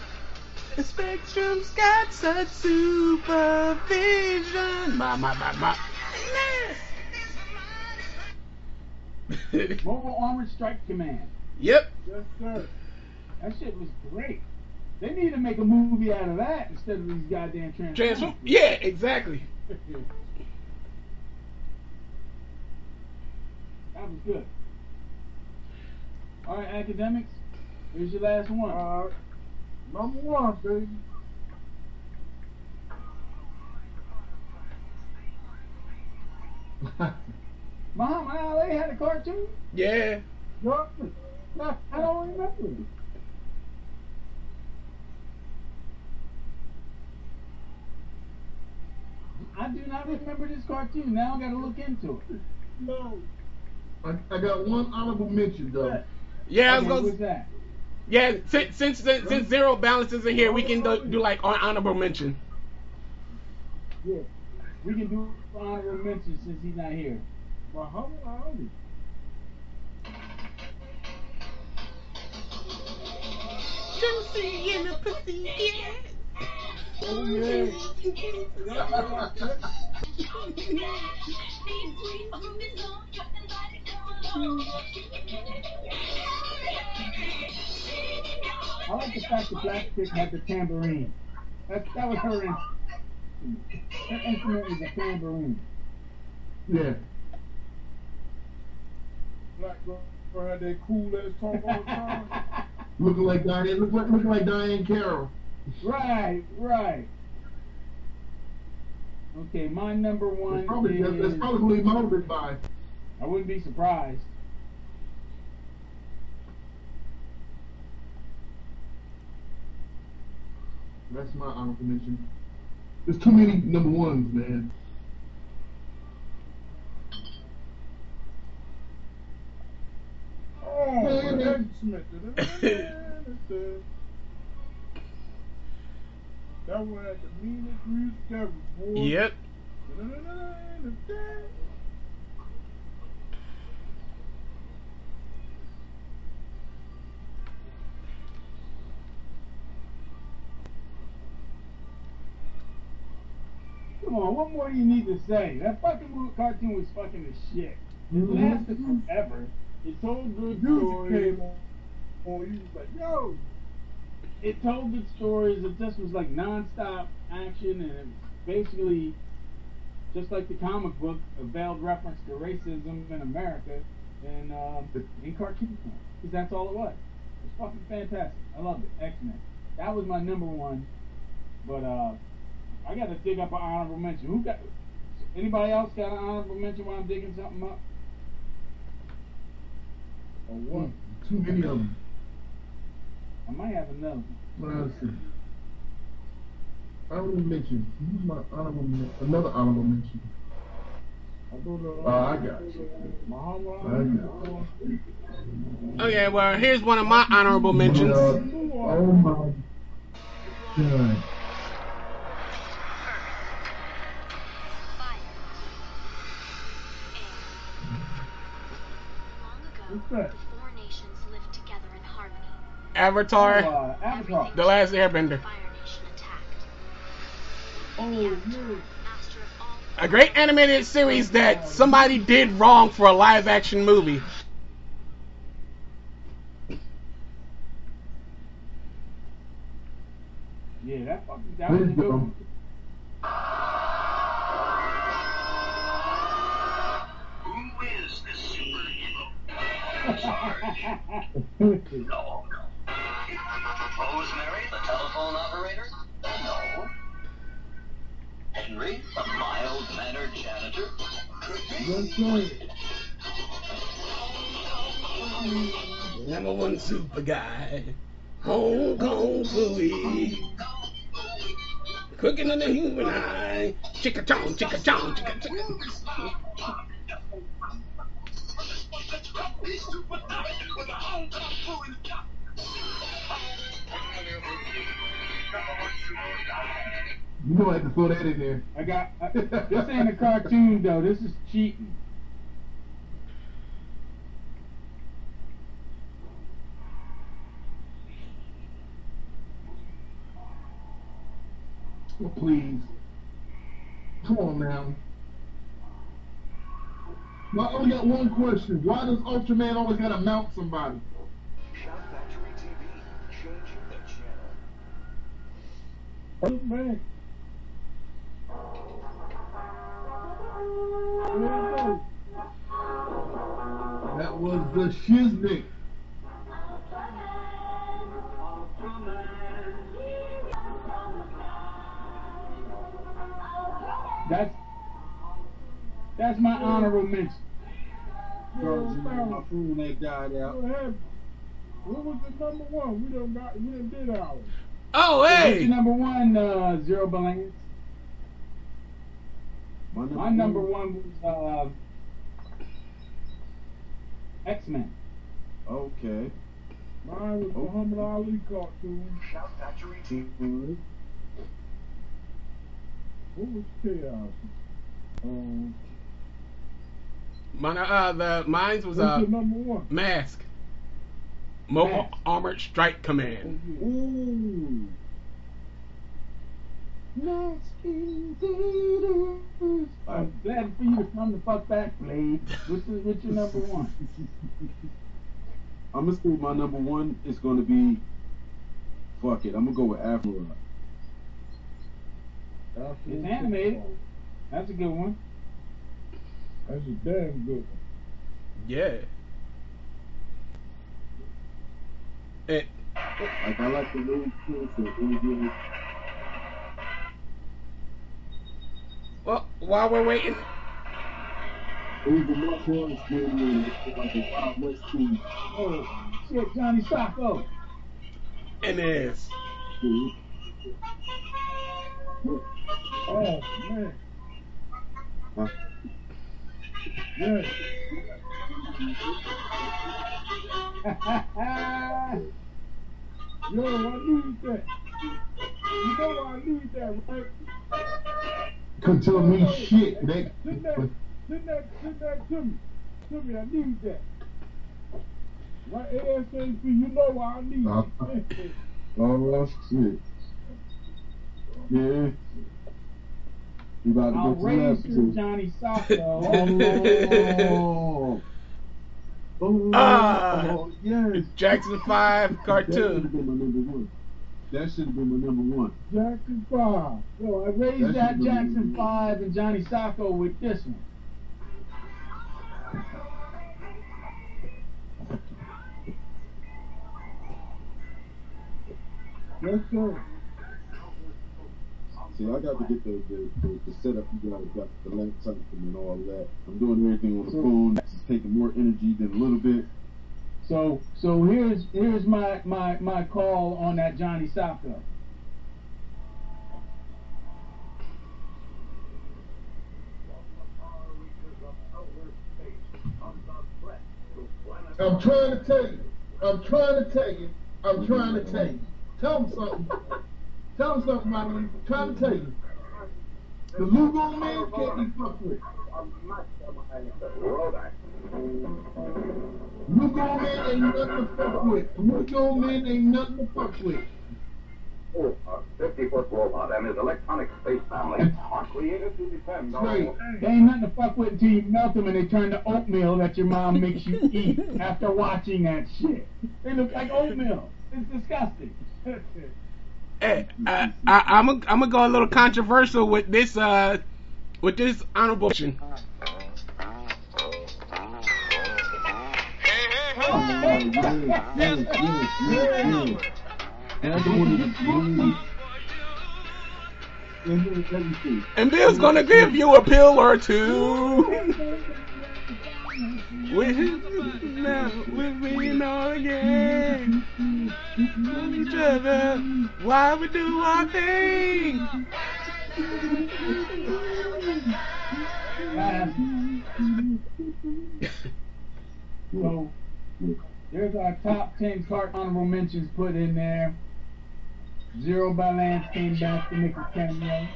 The Spectrum's got such supervision. Ma, ma, ma, ma. [laughs] Mobile Armored Strike Command. Yep. Yes, sir. That shit was great. They need to make a movie out of that instead of these goddamn Transformers. Transform. Yeah, exactly. [laughs] that was good. All right, academics. Here's your last one. Uh, number one, baby. [laughs] Muhammad Ali had a cartoon. Yeah. Yup. I don't remember. I do not remember this cartoon. Now I gotta look into it. No. I, I got one honorable mention though. Yeah, I was gonna. what's that? Yeah, since since since, since zero balance isn't here, we can do, do like hon- honorable mention. Yeah. We can do honorable mention since he's not here. Muhammad Ali. Juicy in the pussy, yeah. Oh yeah. I like the fact that Black Chick had the tambourine. That, that was her instrument. Her instrument was a tambourine. Yeah. Black girl had that cool ass talk all the time. Looking like Diane, look like, looking like Diahann Carroll. Right, right. Okay, my number one That's probably, that's, is. that's probably who he molded by. I wouldn't be surprised. That's my honorable mention. There's too many number ones, man. Oh, Ed Smith. [laughs] [laughs] That one had the meanest music ever, boy. Yep. Come on, what more do you need to say? That fucking cartoon was fucking the shit. It mm-hmm. lasted forever. It told good Music stories. came on. Oh, you was like, yo. It told good stories. It just was like non-stop action, and it was basically just like the comic book, a veiled reference to racism in America, and um, in cartoon form. Because that's all it was. It was fucking fantastic. I loved it. X Men. That was my number one. But uh, I got to dig up an honorable mention. Who got? Anybody else got an honorable mention while I'm digging something up? Or what? Too many of them. I might have another. one. Let's see. Honorable mention. Who's my honorable men- Another honorable mention. I go to, Oh, I got you. Muhammad I got you. Okay, well, here's one of my honorable mentions. Uh, oh my god. What's that? Avatar, Oh, uh, Avatar. The Last Airbender. Fire Nation attacked. Oh, yeah. Master of all A great animated series that somebody did wrong for a live action movie. Yeah, that fucking that was a good one. [laughs] Who is this superhero? [laughs] No, no. Rosemary, the telephone operator? No. Henry, the mild-mannered janitor? Could sir. Number one super guy. Hong Kong Phooey. Cooking in the human eye. Chicka chong, chicka chong, chicka chicka. You know I had to throw that in there. I got I, this ain't a cartoon though. This is cheating. Oh, please. Come on now. Well, I only got one question. Why does Ultraman always gotta mount somebody? You go. That was the Shiznick. That's that's my honorable mention. That died out. What was the number one? We done got, we done did ours. Oh, What's hey! your number one, uh, Zero Balance? My number, My number one was uh, X Men. Okay. Mine was Muhammad Ali cartoon. Shout Factory TV. Mhm. What was chaos? Um, Mine, uh, the mine was what's uh, your number one? Mask. Mobile Mask. Armored Strike Command. Ooh. I'm glad for you to come the fuck back, Blade. What's, the, what's your number one? [laughs] I'm gonna say my number one is gonna be. Fuck it. I'm gonna go with Afro. It's animated. That's a good one. That's a damn good one. Yeah. And, Like I like the way kids and Indian. well, while we're waiting, It was the Mark Lawrence game like a Wild West team. Oh, shit, Johnny Sokko. and there's Oh, man. Huh? Yeah. [laughs] Yo, I need that. You know I need that, right? Couldn't tell me shit. That, Send that, send that, send that to me. To me, I need that. Right ASAP, you know I need Uh, it. Oh shit. Yeah. You about to I'll go to raise the you, episode. Johnny Sokko. [laughs] Oh. [laughs] Oh, Ah. yes. Jackson 5 That should cartoon. have been my number one. That should have been my number one. Jackson 5. So I raised That that Jackson 5 and Johnny Sokko with this one. Yes, sir. See, I got to get the, the, the, the setup you guys got, the laptop and all that. I'm doing everything on the phone. It's taking more energy than a little bit. So so here's here's my my my call on that Johnny Sokko. I'm trying to tell you. I'm trying to tell you. I'm trying to tell you. Tell him something. Tell him something, Ronnie. I'm trying to tell you. The Lugo man can't be fucked with. Lugo man ain't nothing to fuck with. Lugo man ain't nothing to fuck with. Oh, a 50-foot robot and his electronic space family are created to defend our Right. They ain't nothing to fuck with until you melt them and they turn to oatmeal that your mom makes you eat [laughs] after watching that shit. They look like oatmeal. It's disgusting. [laughs] I, I'm gonna I'm go a little controversial with this uh with this honorable mention. And Bill's gonna give you a pill or two. With now with me now again. love each other. Why we do our thing? So there's our top ten cart honorable mentions put in there. Zero Balance came back to make a cameo.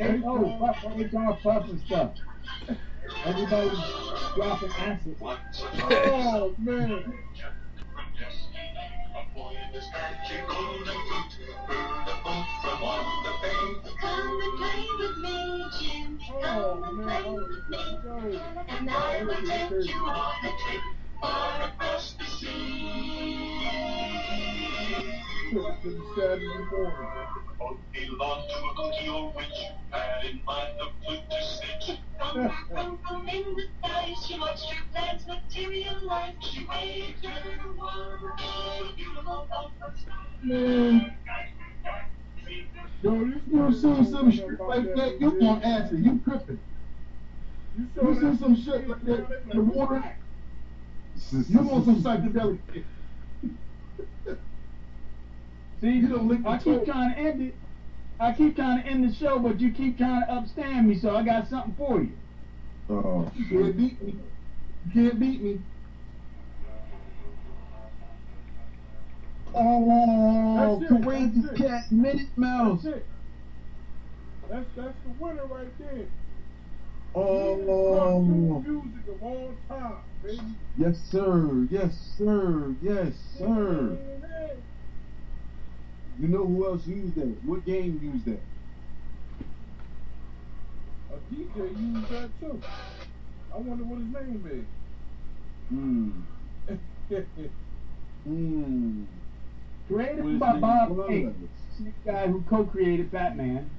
Hey, oh, fuck, what we call Pufnstuf. Everybody's dropping acid. Oh man. Come and play with me, Jim. Come and play with me. Oh, and I will take you on a trip far across the sea. Took to the Saturday morning. belong to a cookie or witch. Had in mind the flute to stitch. From, from, from in the sky, she watched her plans materialize. She waved her wand, a beautiful elf Man. Yo, you You see some shit like that, you on acid, you tripping. You You see some shit like that in the water, you want some psychedelic shit. [laughs] See, You I keep trying to end it. I keep trying to end the show, but you keep trying to upstand me, so I got something for you. Oh, You can't beat me. You can't beat me. Oh, it, it. cat, Minute Mouse. That's. That's that's the winner right there. oh, music of all time, baby. yes, sir, yes, sir, yes, sir. You know who else used that? What game used that? A DJ used that too. I wonder what his name is. Hmm. [laughs] hmm. Created by Bob was. Kane, the guy who co-created Batman.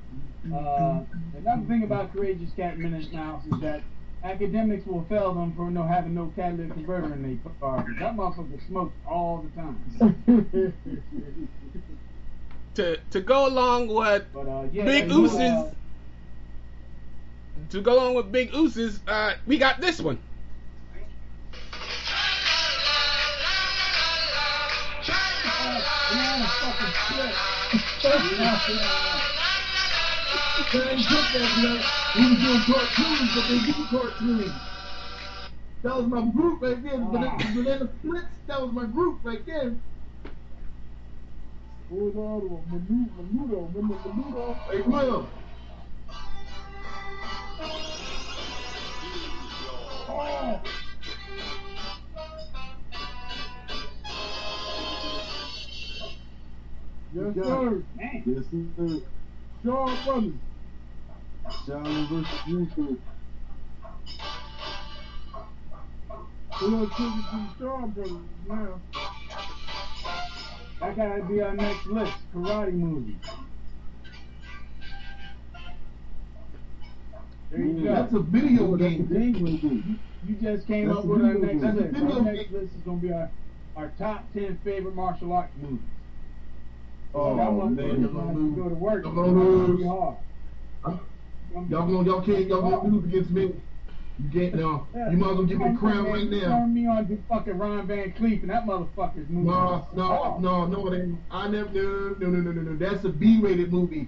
Uh, another thing about Courageous Cat Minute Mouse is that academics will fail them for no having no catalytic converter in their car. That motherfucker smokes all the time. [laughs] To to go along with But uh, yeah, Big and, uh, Ooses, to go along with Big Ooses, uh, we got this one. Man, fucking shit. They ain't took that was doing cartoons, but they do cartoons. That was my group right there. But in, but in the Flits, that was my group right there. Menudo. Menudo? Hey, Will. Oh. Yes, sir. it. Yes, sir. Shaw Brothers. Shaolin versus Bluefield. We're gonna take it to the Shaw Brothers now. That gotta be our next list. Karate movie. There you go. That's a video Oh, game. game movie. You just came That's up with our next game. list. Our next list is gonna be our, our top ten favorite martial arts movies. Oh, one man, y'all gonna gonna have to go lose. to work. Y'all gonna gonna lose. Y'all gonna, y'all can't, y'all can't lose against me. You can't, no. You might as well give me the crown right now. Turn me on to fucking Ron Van Cleef and that motherfucker's movie. No, no, no, no, it ain't. I never, no, no, no, no, no, no. That's a B-rated movie.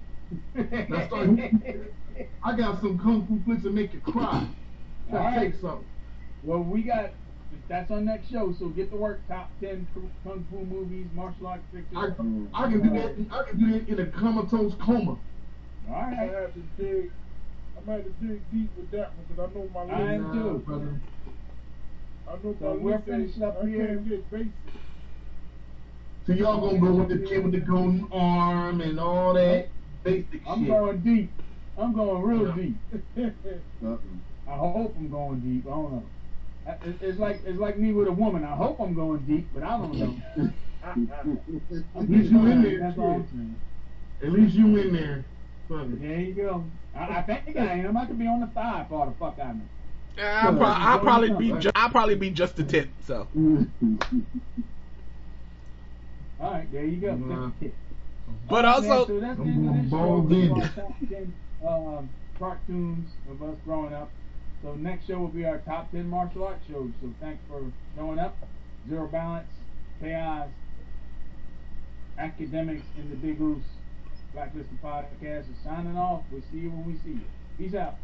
That's [laughs] I got some kung fu flicks that make you cry. [laughs] All Let's right. take something. Well, we got that's our next show. So get to work. Top ten kung fu movies, martial arts pictures. I, I can do that. I can do that in a comatose coma. All I right. Have to dig. I'm gonna have to dig deep with that one because I know my list. I am too. brother. I know So my we're list. finished up I here. can't get basic. So y'all gonna go with the kid with the golden arm and all that basic I'm shit. going deep. I'm going real Yeah. deep. Uh-uh. I hope I'm going deep. I don't know. It's like it's like me with a woman. I hope I'm going deep, but I don't know. I'm [laughs] At least you in there, That's all I'm shit. saying. At least you in there. Fuck it. There you go. I, I think I am. I could be on the thigh for the fuck out of me. I'll, pro- I'll probably be ju- I'll probably be just the tip. So [laughs] All right, there you go. Nah. But All right, also- man, so that's the end of this show. bald This is in. our top 10, um, cartoons of us growing up. So next show will be our top ten martial arts shows. So thanks for showing up. Zero balance, chaos, academics in the big hoose. Blacklisted podcast is signing off. We'll see you when we see you. Peace out.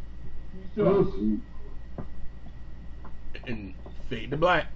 And fade to black.